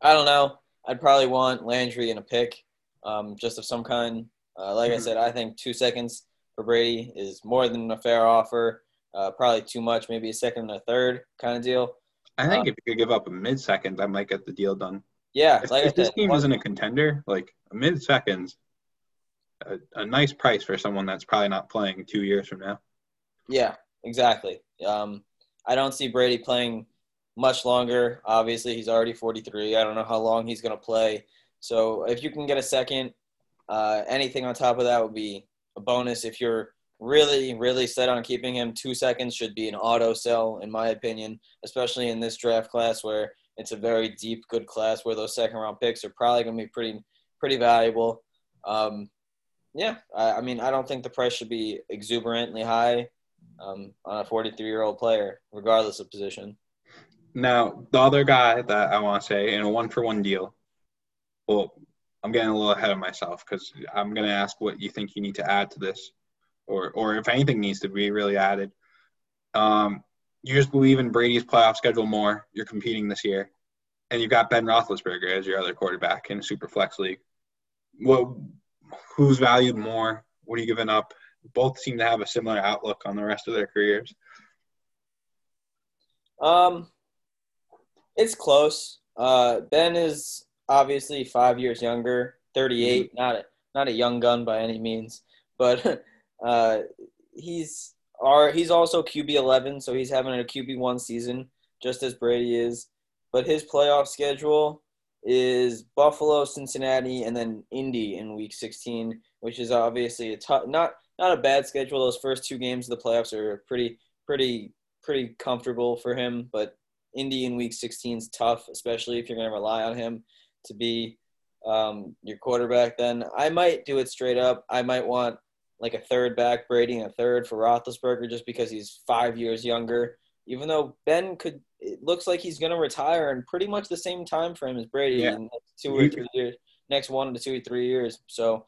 I don't know. I'd probably want Landry in a pick, um, just of some kind. Uh, like I mm-hmm. said, I think two seconds for Brady is more than a fair offer. Uh, probably too much, maybe a second and a third kind of deal. I think um, if you could give up a mid second, that might get the deal done. Yeah, if, like if this team isn't a contender, like a mid seconds, a, a, nice price for someone that's probably not playing two years from now. Yeah, exactly. Um, I don't see Brady playing much longer. Obviously, he's already 43. I don't know how long he's going to play. So if you can get a second, uh, anything on top of that would be a bonus. If you're really, really set on keeping him, two seconds should be an auto sell, in my opinion, especially in this draft class where it's a very deep, good class where those second round picks are probably going to be pretty, pretty valuable. Um, yeah, I, I, mean, I don't think the price should be exuberantly high um, on a 43 year old player, regardless of position. Now, the other guy that I want to say in a one for one deal, well, I'm getting a little ahead of myself because I'm going to ask what you think you need to add to this, or or if anything needs to be really added. Um, you just believe in Brady's playoff schedule more. You're competing this year, and you've got Ben Roethlisberger as your other quarterback in a super flex league. What who's valued more? What are you giving up? Both seem to have a similar outlook on the rest of their careers. Um, it's close. Uh, ben is obviously five years younger, 38. Mm-hmm. Not a, not a young gun by any means, but (laughs) uh, he's our he's also QB 11, so he's having a QB one season just as Brady is. But his playoff schedule is Buffalo, Cincinnati, and then Indy in Week 16, which is obviously a tough, not not a bad schedule. Those first two games of the playoffs are pretty pretty pretty comfortable for him, but Indy in Week 16 is tough, especially if you're going to rely on him to be um, your quarterback. Then I might do it straight up. I might want like a third back Brady and a third for Roethlisberger just because he's five years younger. Even though Ben could it looks like he's going to retire in pretty much the same time frame as Brady yeah. in two or three years, next one to two or three years. So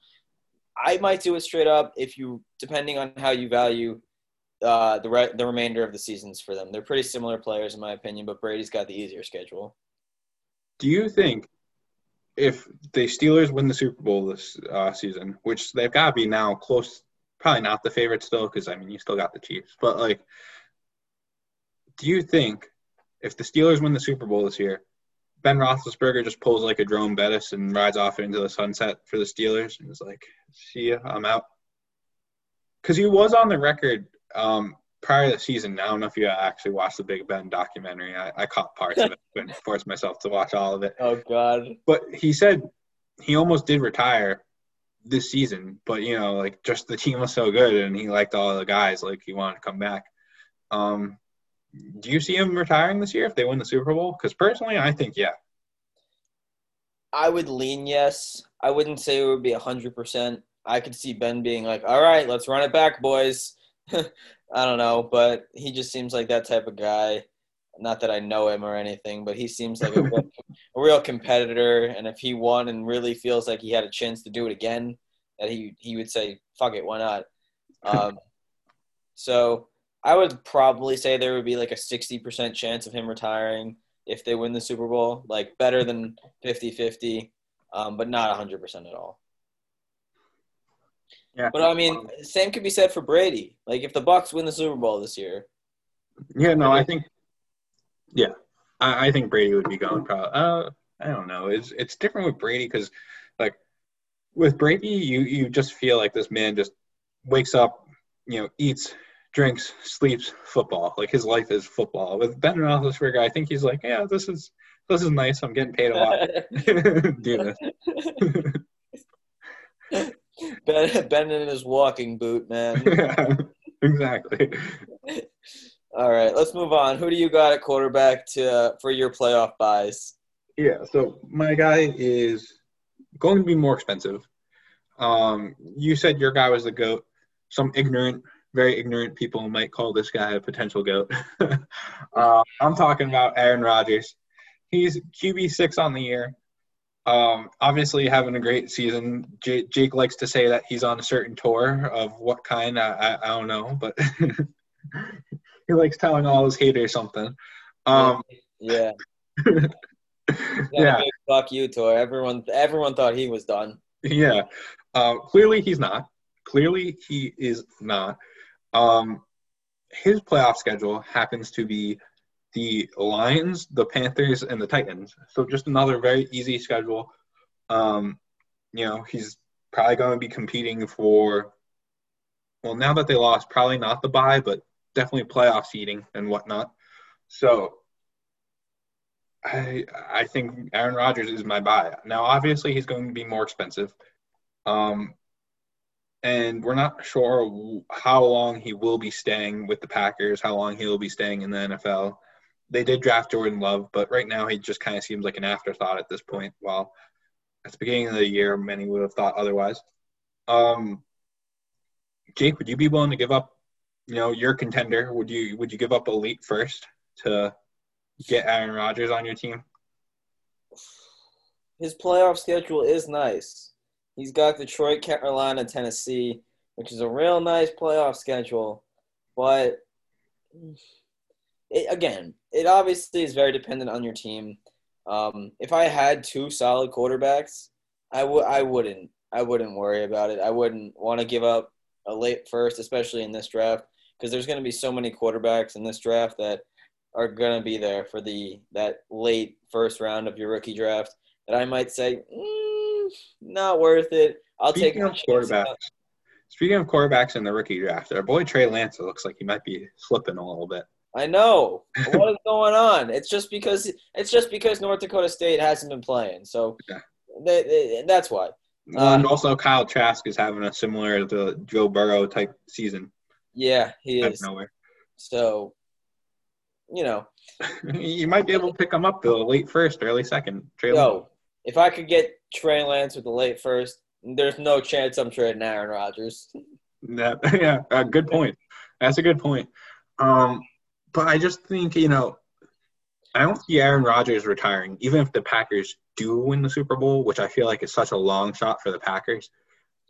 I might do it straight up if you, depending on how you value uh, the re- the remainder of the seasons for them. They're pretty similar players in my opinion, but Brady's got the easier schedule. Do you think if the Steelers win the Super Bowl this uh, season, which they've got to be now close, probably not the favorite still, because I mean you still got the Chiefs, but like, do you think if the Steelers win the Super Bowl this year, Ben Roethlisberger just pulls like a Jerome Bettis and rides off into the sunset for the Steelers and is like, "See ya, I'm out." Because he was on the record um, prior to the season. I don't know if you actually watched the Big Ben documentary. I, I caught parts of it, (laughs) couldn't force myself to watch all of it. Oh God! But he said he almost did retire this season, but you know, like just the team was so good and he liked all the guys, like he wanted to come back. Um, do you see him retiring this year if they win the Super Bowl? Because personally, I think yeah. I would lean yes. I wouldn't say it would be hundred percent. I could see Ben being like, "All right, let's run it back, boys." (laughs) I don't know, but he just seems like that type of guy. Not that I know him or anything, but he seems like a, real, (laughs) a real competitor. And if he won and really feels like he had a chance to do it again, that he he would say, "Fuck it, why not?" (laughs) Um, so I would probably say there would be like a 60% chance of him retiring if they win the Super Bowl, like better than 50 50, um, but not 100% at all. Yeah. But I mean, same could be said for Brady. Like if the Bucs win the Super Bowl this year. Yeah, no, I think. Yeah, I, I think Brady would be gone. Probably. Uh, I don't know. It's it's different with Brady because, like, with Brady, you you just feel like this man just wakes up, you know, eats, drinks, sleeps football. Like his life is football. With Ben Roethlisberger, I think he's like, yeah, this is this is nice. I'm getting paid a lot. (laughs) (laughs) Do this. (laughs) (laughs) ben, ben in his walking boot, man. (laughs) exactly. All right, let's move on. Who do you got at quarterback to uh, for your playoff buys? Yeah, so my guy is going to be more expensive. Um, you said your guy was the goat. Some ignorant, very ignorant people might call this guy a potential goat. (laughs) uh, I'm talking about Aaron Rodgers. He's QB six on the year. Um, obviously, having a great season. J- Jake likes to say that he's on a certain tour of what kind. I, I, I don't know, but (laughs) he likes telling all his haters something. Um, yeah. (laughs) yeah. Fuck you, tour. Everyone, everyone thought he was done. Yeah. Uh, clearly, he's not. Clearly, he is not. Um, his playoff schedule happens to be the Lions, the Panthers, and the Titans. So just another very easy schedule. Um, you know, he's probably going to be competing for. Well, now that they lost, probably not the bye, but definitely playoff seeding and whatnot. So I I think Aaron Rodgers is my buy. Now, obviously, he's going to be more expensive, um, and we're not sure how long he will be staying with the Packers, how long he will be staying in the NFL. They did draft Jordan Love, but right now he just kind of seems like an afterthought at this point. While at the beginning of the year, many would have thought otherwise. Um, Jake, would you be willing to give up you know, your contender, would you would you give up elite first to get Aaron Rodgers on your team? His playoff schedule is nice. He's got Detroit, Carolina, Tennessee, which is a real nice playoff schedule. But it, again, it obviously is very dependent on your team. Um, if I had two solid quarterbacks, I would I wouldn't I wouldn't worry about it. I wouldn't want to give up a late first, especially in this draft because there's going to be so many quarterbacks in this draft that are going to be there for the that late first round of your rookie draft that I might say mm, not worth it. I'll Speaking take of quarterbacks. Speaking of quarterbacks in the rookie draft, our boy Trey Lance looks like he might be slipping a little bit. I know (laughs) what is going on. It's just because it's just because North Dakota State hasn't been playing, so yeah. they, they, that's why. Uh, and also, Kyle Trask is having a similar to Joe Burrow type season. Yeah, he is. Nowhere. So, you know, (laughs) you might be able to pick him up though, late first, early second. Trey Yo, if I could get Trey Lance with the late first, there's no chance I'm trading Aaron Rodgers. That, (laughs) yeah, uh, good point. That's a good point. Um, but I just think you know, I don't see Aaron Rodgers retiring, even if the Packers do win the Super Bowl, which I feel like is such a long shot for the Packers.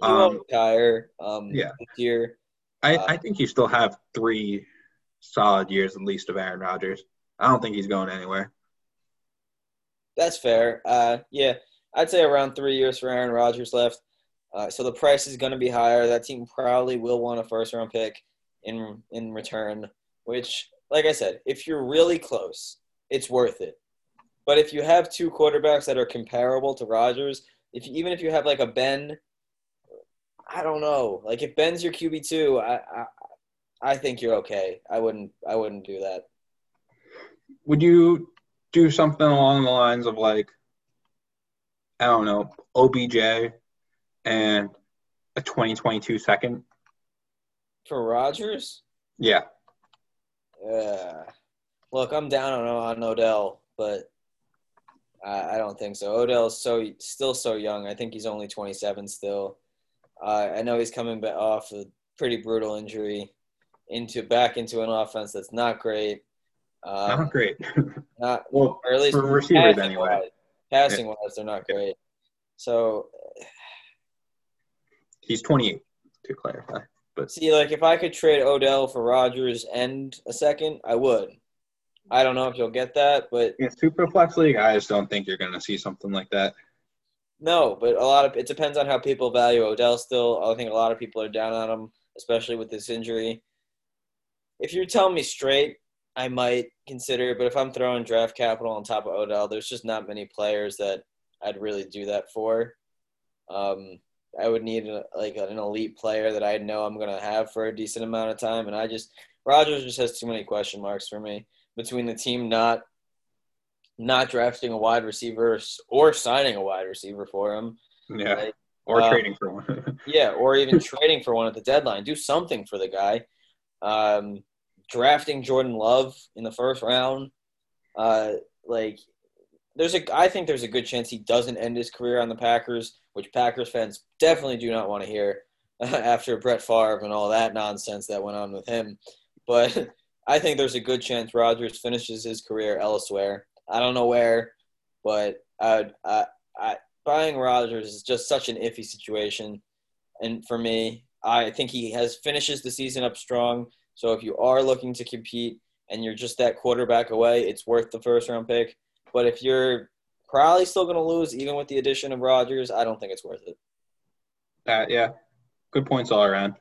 He um, won't retire. Um, yeah. this year. I, uh, I think you still have three solid years at least of Aaron Rodgers. I don't think he's going anywhere. That's fair. Uh, yeah, I'd say around three years for Aaron Rodgers left. Uh, so the price is going to be higher. That team probably will want a first round pick in in return. Which, like I said, if you're really close, it's worth it. But if you have two quarterbacks that are comparable to Rodgers, if even if you have like a Ben I don't know. Like if Ben's your QB two, I, I I think you're okay. I wouldn't I wouldn't do that. Would you do something along the lines of like I don't know, OBJ and a 2022 second? For Rodgers? Yeah. Uh, look, I'm down on, on Odell, but I, I don't think so. Odell's so still so young. I think he's only 27 still. Uh, I know he's coming back off a pretty brutal injury into back into an offense that's not great. Um, not great. (laughs) not (laughs) well, or at least for receivers anyway. Wise, passing yeah. wise, they're not great. So he's 28 to clarify. But see, like if I could trade Odell for Rodgers and a second, I would. I don't know if you'll get that, but in super flex league, I just don't think you're going to see something like that. No, but a lot of it depends on how people value Odell. Still, I think a lot of people are down on him, especially with this injury. If you're telling me straight, I might consider it. But if I'm throwing draft capital on top of Odell, there's just not many players that I'd really do that for. Um, I would need a, like an elite player that I know I'm gonna have for a decent amount of time, and I just Rodgers just has too many question marks for me between the team not not drafting a wide receiver or signing a wide receiver for him. Yeah. Like, or uh, trading for one. (laughs) yeah, or even trading for one at the deadline. Do something for the guy. Um, drafting Jordan Love in the first round, uh, like there's a I think there's a good chance he doesn't end his career on the Packers, which Packers fans definitely do not want to hear (laughs) after Brett Favre and all that nonsense that went on with him. But (laughs) I think there's a good chance Rodgers finishes his career elsewhere. I don't know where, but I, I, I, buying Rodgers is just such an iffy situation. And for me, I think he has finishes the season up strong. So if you are looking to compete and you're just that quarterback away, it's worth the first round pick. But if you're probably still going to lose, even with the addition of Rodgers, I don't think it's worth it. Uh, yeah, good points all around.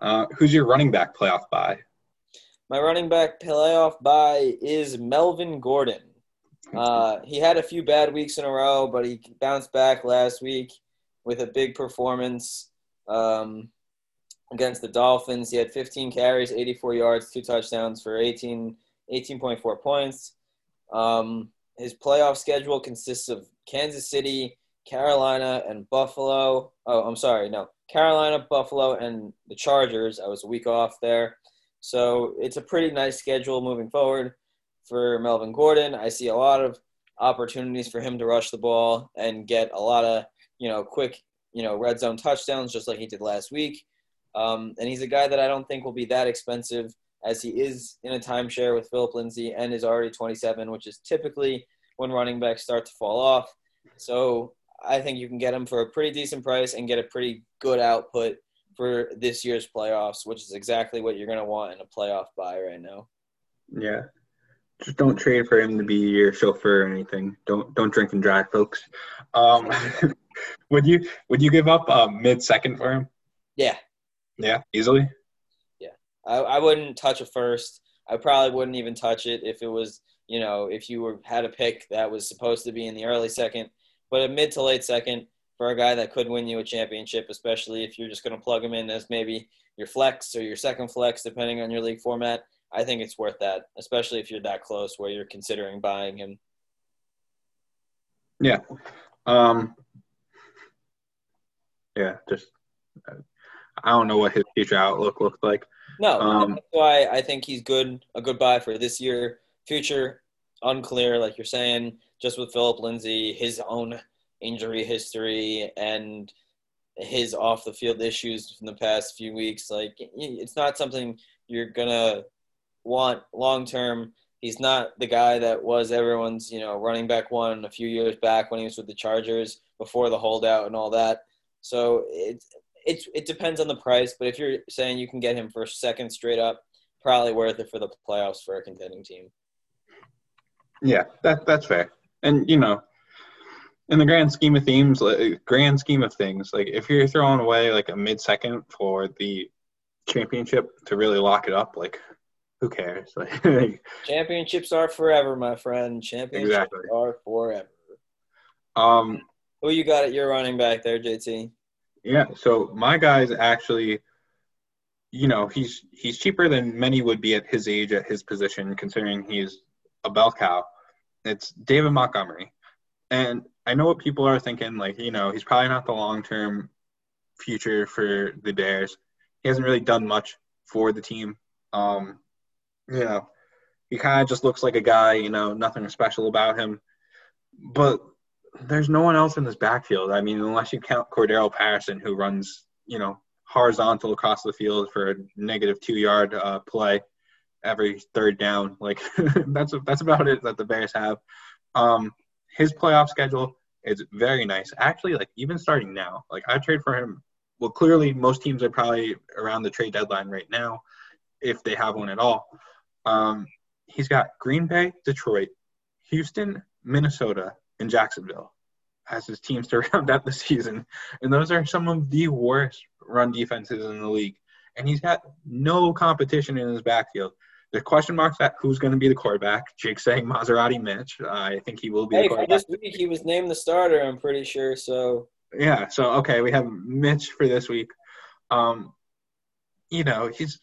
Uh, who's your running back playoff buy? My running back playoff buy is Melvin Gordon. Uh, he had a few bad weeks in a row, but he bounced back last week with a big performance um, against the Dolphins. He had 15 carries, 84 yards, two touchdowns for 18, 18.4 points. Um, his playoff schedule consists of Kansas City, Carolina, and Buffalo. Oh, I'm sorry, no, Carolina, Buffalo, and the Chargers. I was a week off there. So it's a pretty nice schedule moving forward for Melvin Gordon. I see a lot of opportunities for him to rush the ball and get a lot of, you know, quick, you know, red zone touchdowns just like he did last week. Um, and he's a guy that I don't think will be that expensive as he is in a timeshare with Philip Lindsay and is already 27, which is typically when running backs start to fall off. So I think you can get him for a pretty decent price and get a pretty good output for this year's playoffs, which is exactly what you're going to want in a playoff buy right now. Yeah. Just don't trade for him to be your chauffeur or anything. Don't don't drink and drive, folks. Um, (laughs) would you would you give up uh, mid second for him? Yeah. Yeah, easily. I, I wouldn't touch a first. I probably wouldn't even touch it if it was you know if you were had a pick that was supposed to be in the early second, but a mid to late second for a guy that could win you a championship, especially if you're just going to plug him in as maybe your flex or your second flex, depending on your league format. I think it's worth that, especially if you're that close where you're considering buying him. Yeah. Um, yeah, just I don't know what his future outlook looks like. No, um, that's why I think he's good, a good buy for this year. Future unclear, like you're saying, just with Philip Lindsay, his own injury history and his off the field issues from the past few weeks. Like it's not something you're gonna want long term. He's not the guy that was everyone's, you know, running back one a few years back when he was with the Chargers before the holdout and all that. So it's it's it depends on the price, but if you're saying you can get him for second straight up, probably worth it for the playoffs for a contending team. Yeah, that that's fair. And you know, in the grand scheme of themes, like, grand scheme of things, like if you're throwing away like a mid second for the championship to really lock it up, like who cares? (laughs) Like championships are forever, my friend. Championships exactly. are forever. Um, who you got at your running back there, JT? Yeah, so my guy's actually, you know, he's he's cheaper than many would be at his age at his position, considering he's a bell cow. It's David Montgomery, and I know what people are thinking. Like, you know, he's probably not the long term future for the Bears. He hasn't really done much for the team. Um, you know, he kind of just looks like a guy. You know, nothing special about him. But there's no one else in this backfield. I mean, unless you count Cordarrelle Patterson, who runs, you know, horizontal across the field for a negative two yard uh, play every third down. Like (laughs) that's that's about it that the Bears have. Um, his playoff schedule is very nice. Actually, like even starting now, like I trade for him. Well, clearly most teams are probably around the trade deadline right now, if they have one at all. Um, he's got Green Bay, Detroit, Houston, Minnesota, and Jacksonville as his teams to round out the season, and those are some of the worst run defenses in the league. And he's got no competition in his backfield. The question marks at who's going to be the quarterback. Jake saying Maserati Mitch. Uh, I think he will be. Hey, for this week he was named the starter. I'm pretty sure. So. Yeah. So okay, we have Mitch for this week. Um, you know, he's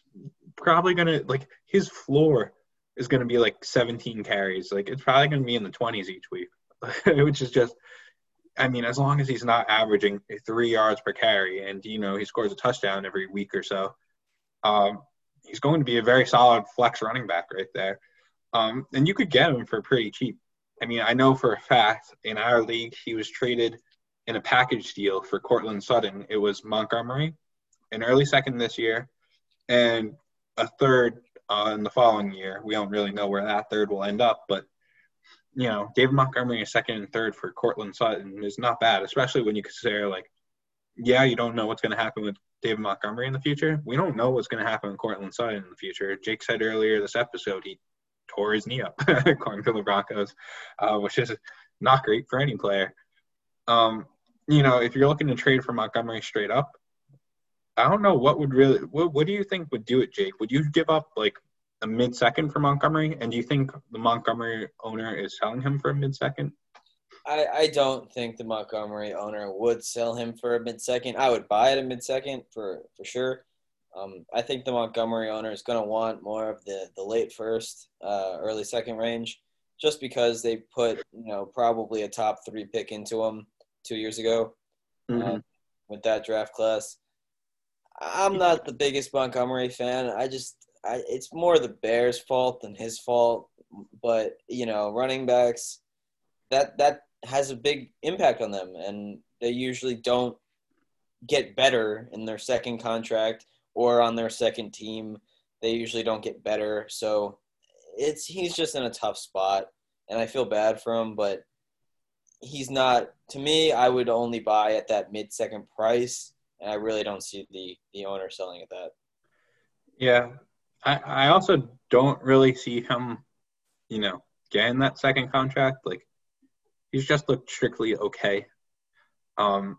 probably gonna like his floor is gonna be like 17 carries. Like it's probably gonna be in the 20s each week, (laughs) which is just. I mean, as long as he's not averaging three yards per carry, and you know he scores a touchdown every week or so, um, he's going to be a very solid flex running back right there. Um, and you could get him for pretty cheap. I mean, I know for a fact in our league he was traded in a package deal for Courtland Sutton. It was Montgomery, an early second this year, and a third uh, in the following year. We don't really know where that third will end up, but you know, David Montgomery a second and third for Courtland Sutton is not bad, especially when you consider like, yeah, you don't know what's going to happen with David Montgomery in the future. We don't know what's going to happen with Courtland Sutton in the future. Jake said earlier this episode he tore his knee up, (laughs) according to the Broncos, uh, which is not great for any player. Um, you know, if you're looking to trade for Montgomery straight up, I don't know what would really. What, what do you think would do it, Jake? Would you give up like a mid second for Montgomery? And do you think the Montgomery owner is selling him for a mid second? I, I don't think the Montgomery owner would sell him for a mid second. I would buy it a mid second for for sure. Um, I think the Montgomery owner is going to want more of the the late first, uh, early second range, just because they put you know probably a top three pick into him two years ago mm-hmm. uh, with that draft class. I'm not the biggest Montgomery fan. I just I, it's more the Bears' fault than his fault. But you know, running backs that that has a big impact on them, and they usually don't get better in their second contract or on their second team. They usually don't get better, so it's he's just in a tough spot, and I feel bad for him. But he's not. To me, I would only buy at that mid-second price, and I really don't see the the owner selling at that. Yeah, I, I also don't really see him, you know, getting that second contract. Like, he's just looked strictly okay. Um,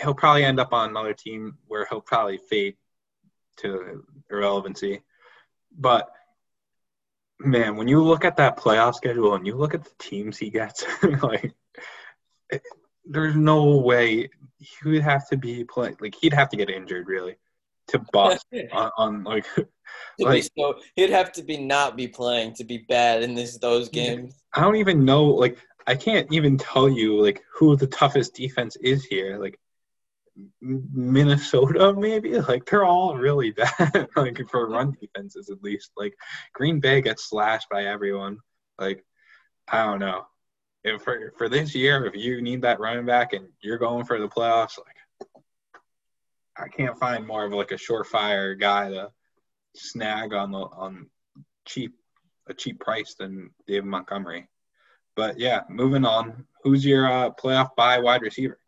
he'll probably end up on another team where he'll probably fade to irrelevancy. But man, when you look at that playoff schedule and you look at the teams he gets, (laughs) like, it, there's no way he would have to be playing. Like, he'd have to get injured, really to bust (laughs) on, on, like, like so he'd have to be not be playing to be bad in this those games. I don't even know like I can't even tell you like who the toughest defense is here. Like Minnesota maybe like they're all really (laughs) bad like for run defenses at least. Like Green Bay gets slashed by everyone. Like I don't know. If for for this year, if you need that running back and you're going for the playoffs, like I can't find more of like a surefire guy to snag on the on cheap a cheap price than David Montgomery. But yeah, moving on. Who's your uh, playoff buy wide receiver?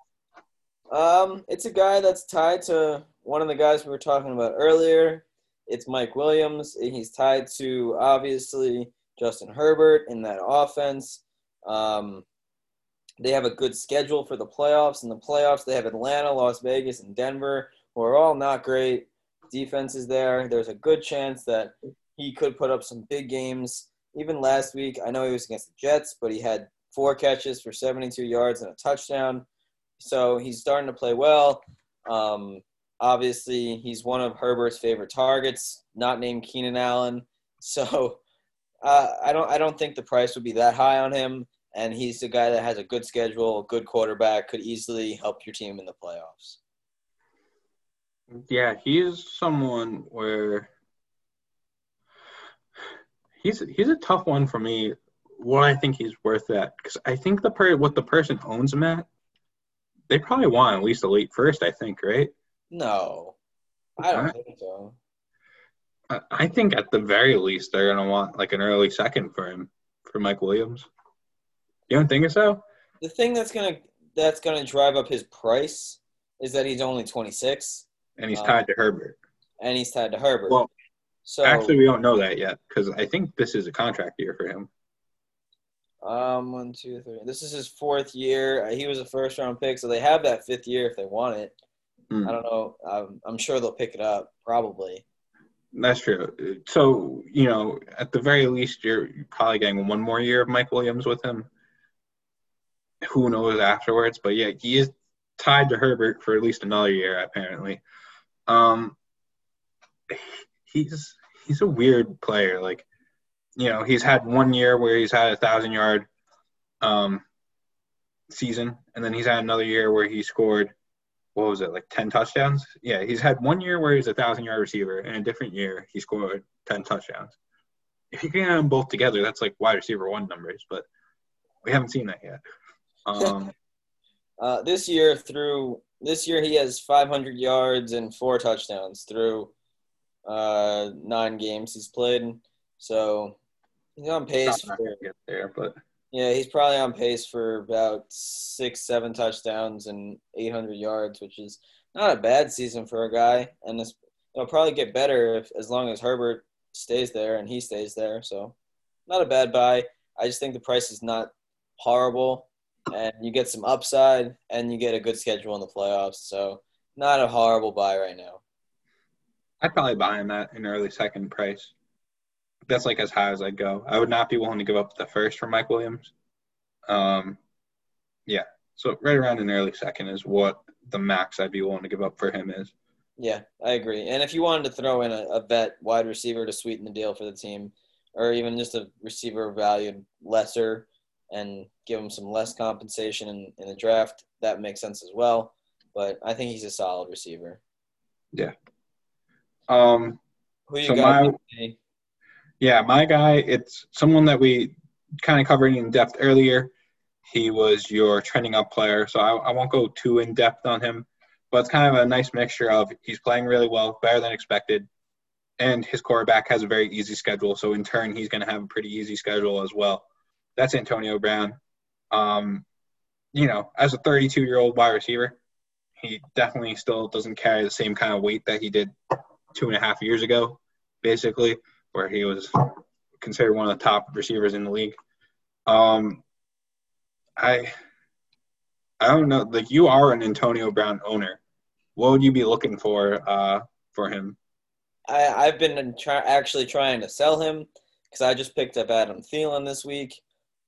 Um, it's a guy that's tied to one of the guys we were talking about earlier. It's Mike Williams. He's tied to obviously Justin Herbert in that offense. Um, they have a good schedule for the playoffs. In the playoffs, they have Atlanta, Las Vegas, and Denver who are all not great defenses there. There's a good chance that he could put up some big games. Even last week, I know he was against the Jets, but he had four catches for 72 yards and a touchdown. So he's starting to play well. Um, obviously, he's one of Herbert's favorite targets, not named Keenan Allen. So (laughs) uh, I don't I don't think the price would be that high on him. And he's a guy that has a good schedule, good quarterback, could easily help your team in the playoffs. Yeah, he's someone where he's he's a tough one for me. What I think he's worth that because I think the per what the person owns him at, they probably want at least a late first. I think, right? No, I don't think so. I think at the very least they're gonna want like an early second for him for Mike Williams. You don't think so? The thing that's gonna that's gonna drive up his price is that he's only 26 and he's tied to Herbert. And he's tied to Herbert. Well, so actually, we don't know that yet because I think this is a contract year for him. Um, one, two, three. This is his fourth year. He was a first round pick, so they have that fifth year if they want it. Mm. I don't know. I'm, I'm sure they'll pick it up, probably. That's true. So, you know, at the very least, you're probably getting one more year of Mike Williams with him. Who knows afterwards? But yeah, he is tied to Herbert for at least another year, apparently. Um, he's he's a weird player. Like, you know, he's had one year where he's had a thousand yard um, season, and then he's had another year where he scored what was it like 10 touchdowns yeah he's had one year where he's a thousand yard receiver and a different year he scored 10 touchdowns if you can have them both together that's like wide receiver one numbers but we haven't seen that yet um, uh, this year through this year he has 500 yards and four touchdowns through uh, nine games he's played so he's on pace for, get there but yeah, he's probably on pace for about six, seven touchdowns and 800 yards, which is not a bad season for a guy. And it'll probably get better if, as long as Herbert stays there and he stays there. So, not a bad buy. I just think the price is not horrible, and you get some upside, and you get a good schedule in the playoffs. So, not a horrible buy right now. I'd probably buy him at an early second price that's like as high as I go. I would not be willing to give up the first for Mike Williams. Um, yeah, so right around an early second is what the max I'd be willing to give up for him is. Yeah, I agree. And if you wanted to throw in a, a vet wide receiver to sweeten the deal for the team, or even just a receiver valued lesser and give him some less compensation in, in the draft, that makes sense as well. But I think he's a solid receiver. Yeah. Um, Who you so got? My, yeah, my guy, it's someone that we kind of covered in depth earlier. He was your trending up player, so I, I won't go too in depth on him. But it's kind of a nice mixture of he's playing really well, better than expected, and his quarterback has a very easy schedule. So in turn, he's going to have a pretty easy schedule as well. That's Antonio Brown. Um, you know, as a 32 year old wide receiver, he definitely still doesn't carry the same kind of weight that he did two and a half years ago, basically where he was considered one of the top receivers in the league. Um, I I don't know. Like you are an Antonio Brown owner. What would you be looking for uh, for him? I I've been try, actually trying to sell him because I just picked up Adam Thielen this week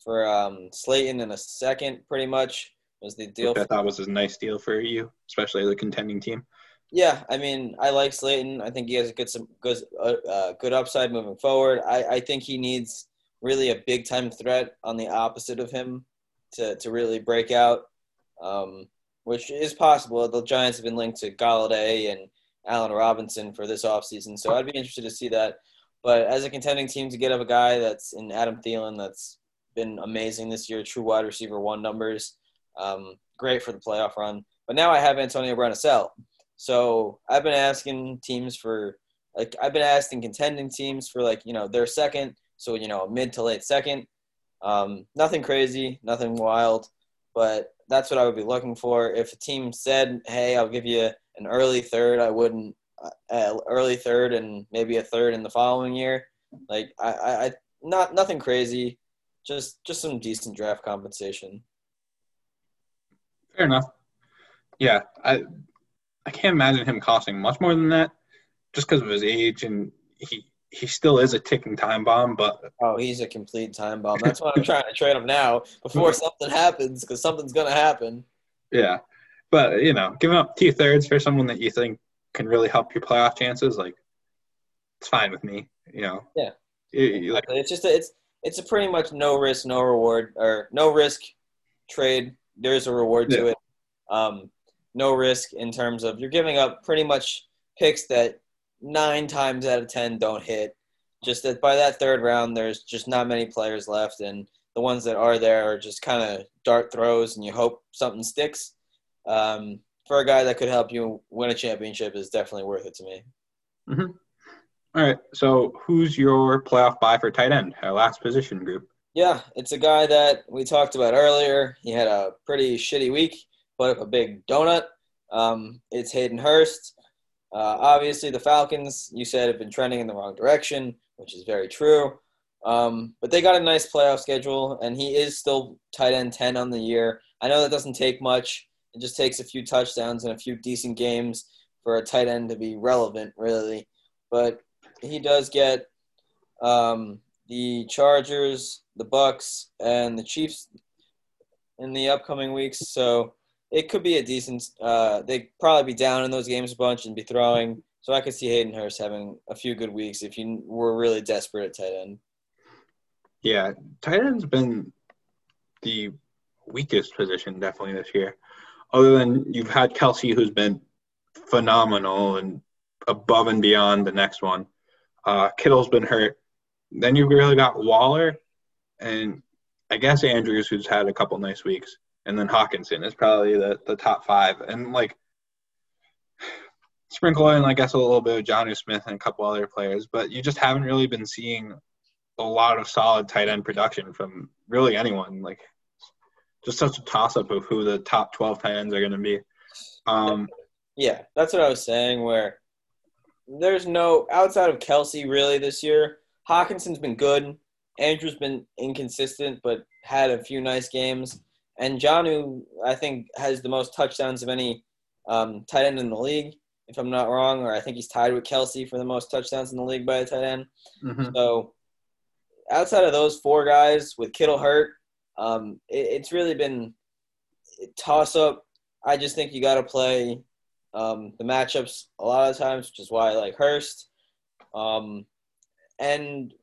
for um, Slayton in a second. Pretty much was the deal. I thought was a nice deal for you, especially the contending team. Yeah, I mean, I like Slayton. I think he has a good some good uh, uh, good upside moving forward. I, I think he needs really a big time threat on the opposite of him to, to really break out, um, which is possible. The Giants have been linked to Golladay and Allen Robinson for this offseason, so I'd be interested to see that. But as a contending team, to get up a guy that's in Adam Thielen that's been amazing this year, true wide receiver one numbers, um, great for the playoff run. But now I have Antonio Brown to sell. So I've been asking teams for like I've been asking contending teams for like you know their second, so you know mid to late second. Um, nothing crazy, nothing wild, but that's what I would be looking for. If a team said, "Hey, I'll give you an early third," I wouldn't uh, early third and maybe a third in the following year. Like I, I not nothing crazy, just just some decent draft compensation. Fair enough. Yeah, I I can't imagine him costing much more than that, just because of his age and he he still is a ticking time bomb. But oh, he's a complete time bomb. That's why I'm (laughs) trying to trade him now before (laughs) something happens, because something's gonna happen. Yeah, but you know, giving up two thirds for someone that you think can really help your playoff chances, like it's fine with me. You know. Yeah. like, it's just a, it's it's a pretty much no risk, no reward, or no risk trade. There's a reward yeah. to it. Um, no risk in terms of you're giving up pretty much picks that nine times out of ten don't hit. Just that by that third round, there's just not many players left, and the ones that are there are just kind of dart throws, and you hope something sticks. Um, for a guy that could help you win a championship is definitely worth it to me. Mm-hmm. All right. So, who's your playoff buy for tight end? Our last position group. Yeah, it's a guy that we talked about earlier. He had a pretty shitty week put up a big donut. Um, it's Hayden Hurst. Uh, obviously, the Falcons, you said, have been trending in the wrong direction, which is very true. Um, but they got a nice playoff schedule, and he is still tight end 10 on the year. I know that doesn't take much. It just takes a few touchdowns and a few decent games for a tight end to be relevant, really. But he does get um, the Chargers, the Bucs, and the Chiefs in the upcoming weeks. So it could be a decent. Uh, they'd probably be down in those games a bunch and be throwing. So I could see Hayden Hurst having a few good weeks if you were really desperate at tight end. Yeah, tight end's been the weakest position definitely this year. other than you've had Kelce, who's been phenomenal and above and beyond the next one. Uh, Kittle's been hurt. Then you've really got Waller, and I guess Andrews, who's had a couple nice weeks, and then Hockenson is probably the, the top five. And like sprinkle in, I guess, a little bit of Jonnu Smith and a couple other players, but you just haven't really been seeing a lot of solid tight end production from really anyone. Like just such a toss up of who the top 12 tight ends are going to be. Um, yeah, that's what I was saying. Where there's no outside of Kelce really this year. Hockenson's been good. Andrew's been inconsistent, but had a few nice games. And Jonnu, I think, has the most touchdowns of any um, tight end in the league, if I'm not wrong. Or I think he's tied with Kelce for the most touchdowns in the league by a tight end. Mm-hmm. So outside of those four guys with Kittle hurt, um, it, it's really been toss up. I just think you got to play um, the matchups a lot of times, which is why I like Hurst. Um, and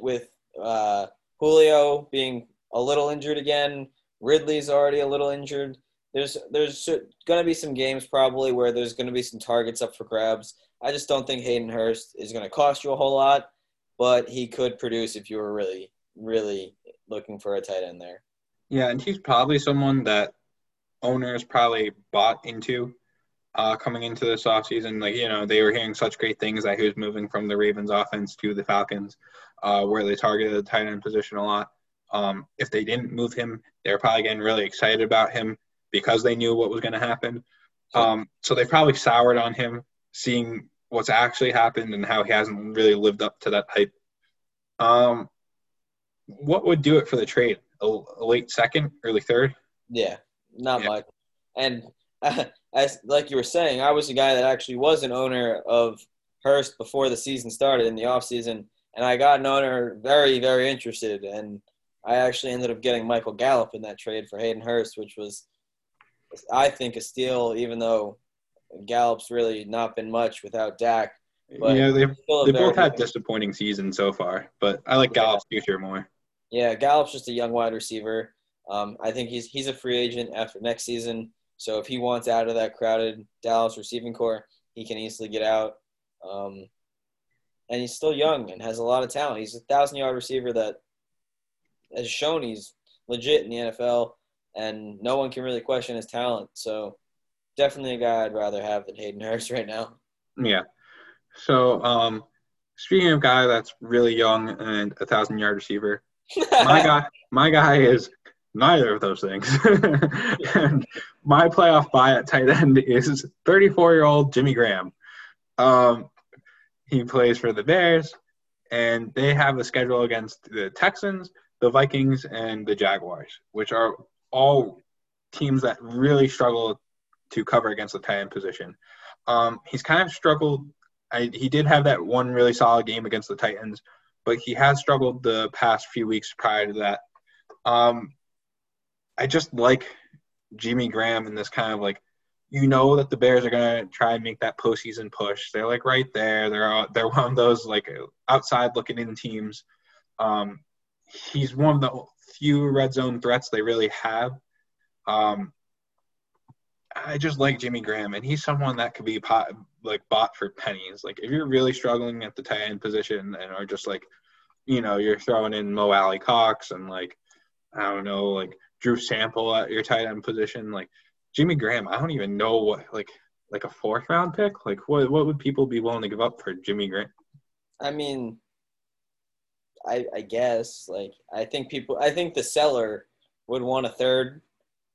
with uh, Julio being a little injured again, Ridley's already a little injured. There's there's going to be some games probably where there's going to be some targets up for grabs. I just don't think Hayden Hurst is going to cost you a whole lot, but he could produce if you were really really looking for a tight end there. Yeah, and he's probably someone that owners probably bought into uh, coming into this offseason. Like, you know, they were hearing such great things that he was moving from the Ravens offense to the Falcons, uh, where they targeted the tight end position a lot. Um, if they didn't move him, they were probably getting really excited about him because they knew what was going to happen. Um, so they probably soured on him, seeing what's actually happened and how he hasn't really lived up to that hype. Um, what would do it for the trade? A, late second, early third? Yeah, not yeah. much. And uh, (laughs) as like you were saying, I was a guy that actually was an owner of Hurst before the season started in the off season, and I got an owner very, very interested, and I actually ended up getting Michael Gallup in that trade for Hayden Hurst, which was, I think, a steal, even though Gallup's really not been much without Dak. But yeah, they they both had disappointing seasons so far, but I like Gallup's future more. Yeah, Gallup's just a young wide receiver. Um, I think he's he's a free agent after next season. So if he wants out of that crowded Dallas receiving corps, he can easily get out. Um, and he's still young and has a lot of talent. He's a thousand yard receiver that has shown he's legit in the NFL, and no one can really question his talent. So definitely a guy I'd rather have than Hayden Hurst right now. Yeah. So um, speaking of guy that's really young and a thousand yard receiver, my (laughs) guy, my guy is neither of those things. (laughs) and my playoff buy at tight end is 34 year old Jimmy Graham. Um, he plays for the Bears, and they have a schedule against the Texans, the Vikings, and the Jaguars, which are all teams that really struggle to cover against the tight end position. Um, he's kind of struggled. I, he did have that one really solid game against the Titans, but he has struggled the past few weeks prior to that. Um, I just like Jimmy Graham in this kind of like, you know that the Bears are gonna try and make that postseason push. They're like right there. They're they're one of those like outside looking in teams. Um, he's one of the few red zone threats they really have. Um, I just like Jimmy Graham, and he's someone that could be pot, like bought for pennies. Like if you're really struggling at the tight end position and are just like, you know, you're throwing in Mo Alie-Cox and like, I don't know, like Drew Sample at your tight end position, like Jimmy Graham. I don't even know what like like a fourth round pick. Like what what would people be willing to give up for Jimmy Graham? I mean, I I guess like I think people I think the seller would want a third.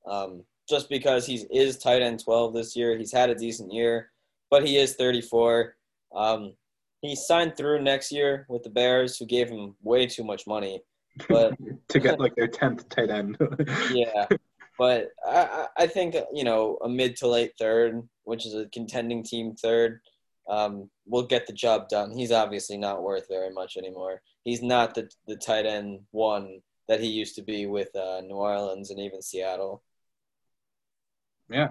Um, just because he is tight end 12 this year. He's had a decent year, but he is 34. Um, he signed through next year with the Bears, who gave him way too much money. But (laughs) to get like their 10th tight end. (laughs) yeah, but I, I think you know a mid to late third, which is a contending team third, um, will get the job done. He's obviously not worth very much anymore. He's not the the tight end one that he used to be with uh, New Orleans and even Seattle yeah.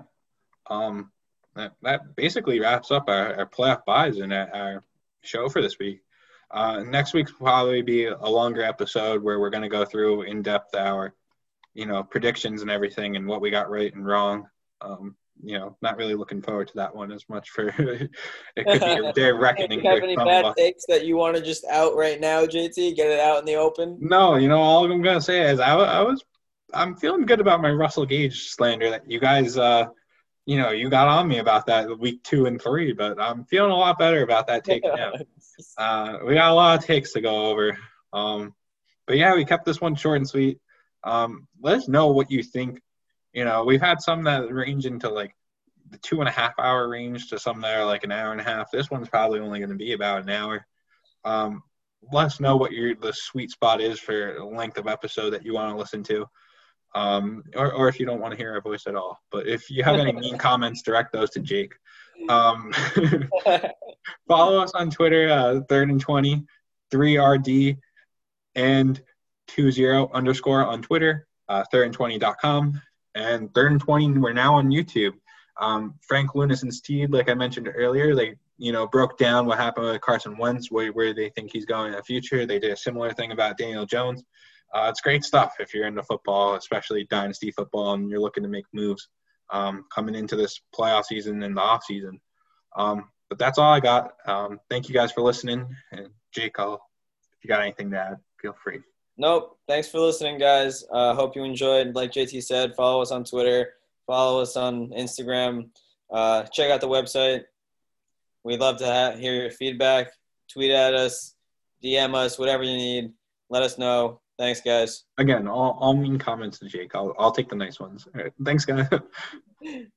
Um, that, that basically wraps up our, our playoff buys and our, our show for this week. Uh, next week's probably be a longer episode where we're going to go through in depth our, you know, predictions and everything and what we got right and wrong. Um, you know, not really looking forward to that one as much. For (laughs) it could be a (laughs) day of reckoning. Do you have any bad takes that you want to just out right now, JT? Get it out in the open. No, you know, all I'm gonna say is I, I was, I'm feeling good about my Russell Gage slander that you guys, uh, you know, you got on me about that week two and three, but I'm feeling a lot better about that take now. (laughs) uh, we got a lot of takes to go over. Um, but yeah, we kept this one short and sweet. Um, let us know what you think. You know, we've had some that range into like the two and a half hour range to some that are like an hour and a half. This one's probably only going to be about an hour. Um, let us know what your the sweet spot is for length of episode that you want to listen to. Um, or, or if you don't want to hear our voice at all. But if you have any mean (laughs) comments, direct those to Jake. (laughs) Um, (laughs) follow us on Twitter, uh, third and 20, 3RD, and 20 underscore on Twitter, uh, thirdand20.com, and third and 20, we're now on YouTube. Um, Frank Lunas and Steed, like I mentioned earlier, they you know broke down what happened with Carson Wentz, where, where they think he's going in the future. They did a similar thing about Daniel Jones. Uh, it's great stuff if you're into football, especially dynasty football, and you're looking to make moves um, coming into this playoff season and the off season. Um, but that's all I got. Um, thank you guys for listening. And Jake, I'll, if you got anything to add, feel free. Nope. Thanks for listening, guys. Uh, hope you enjoyed. Like JT said, follow us on Twitter, follow us on Instagram, uh, check out the website. We'd love to hear your feedback. Tweet at us, DM us, whatever you need. Let us know. Thanks, guys. Again, all, all mean comments to Jake. I'll, I'll take the nice ones. All right. Thanks, guys. (laughs)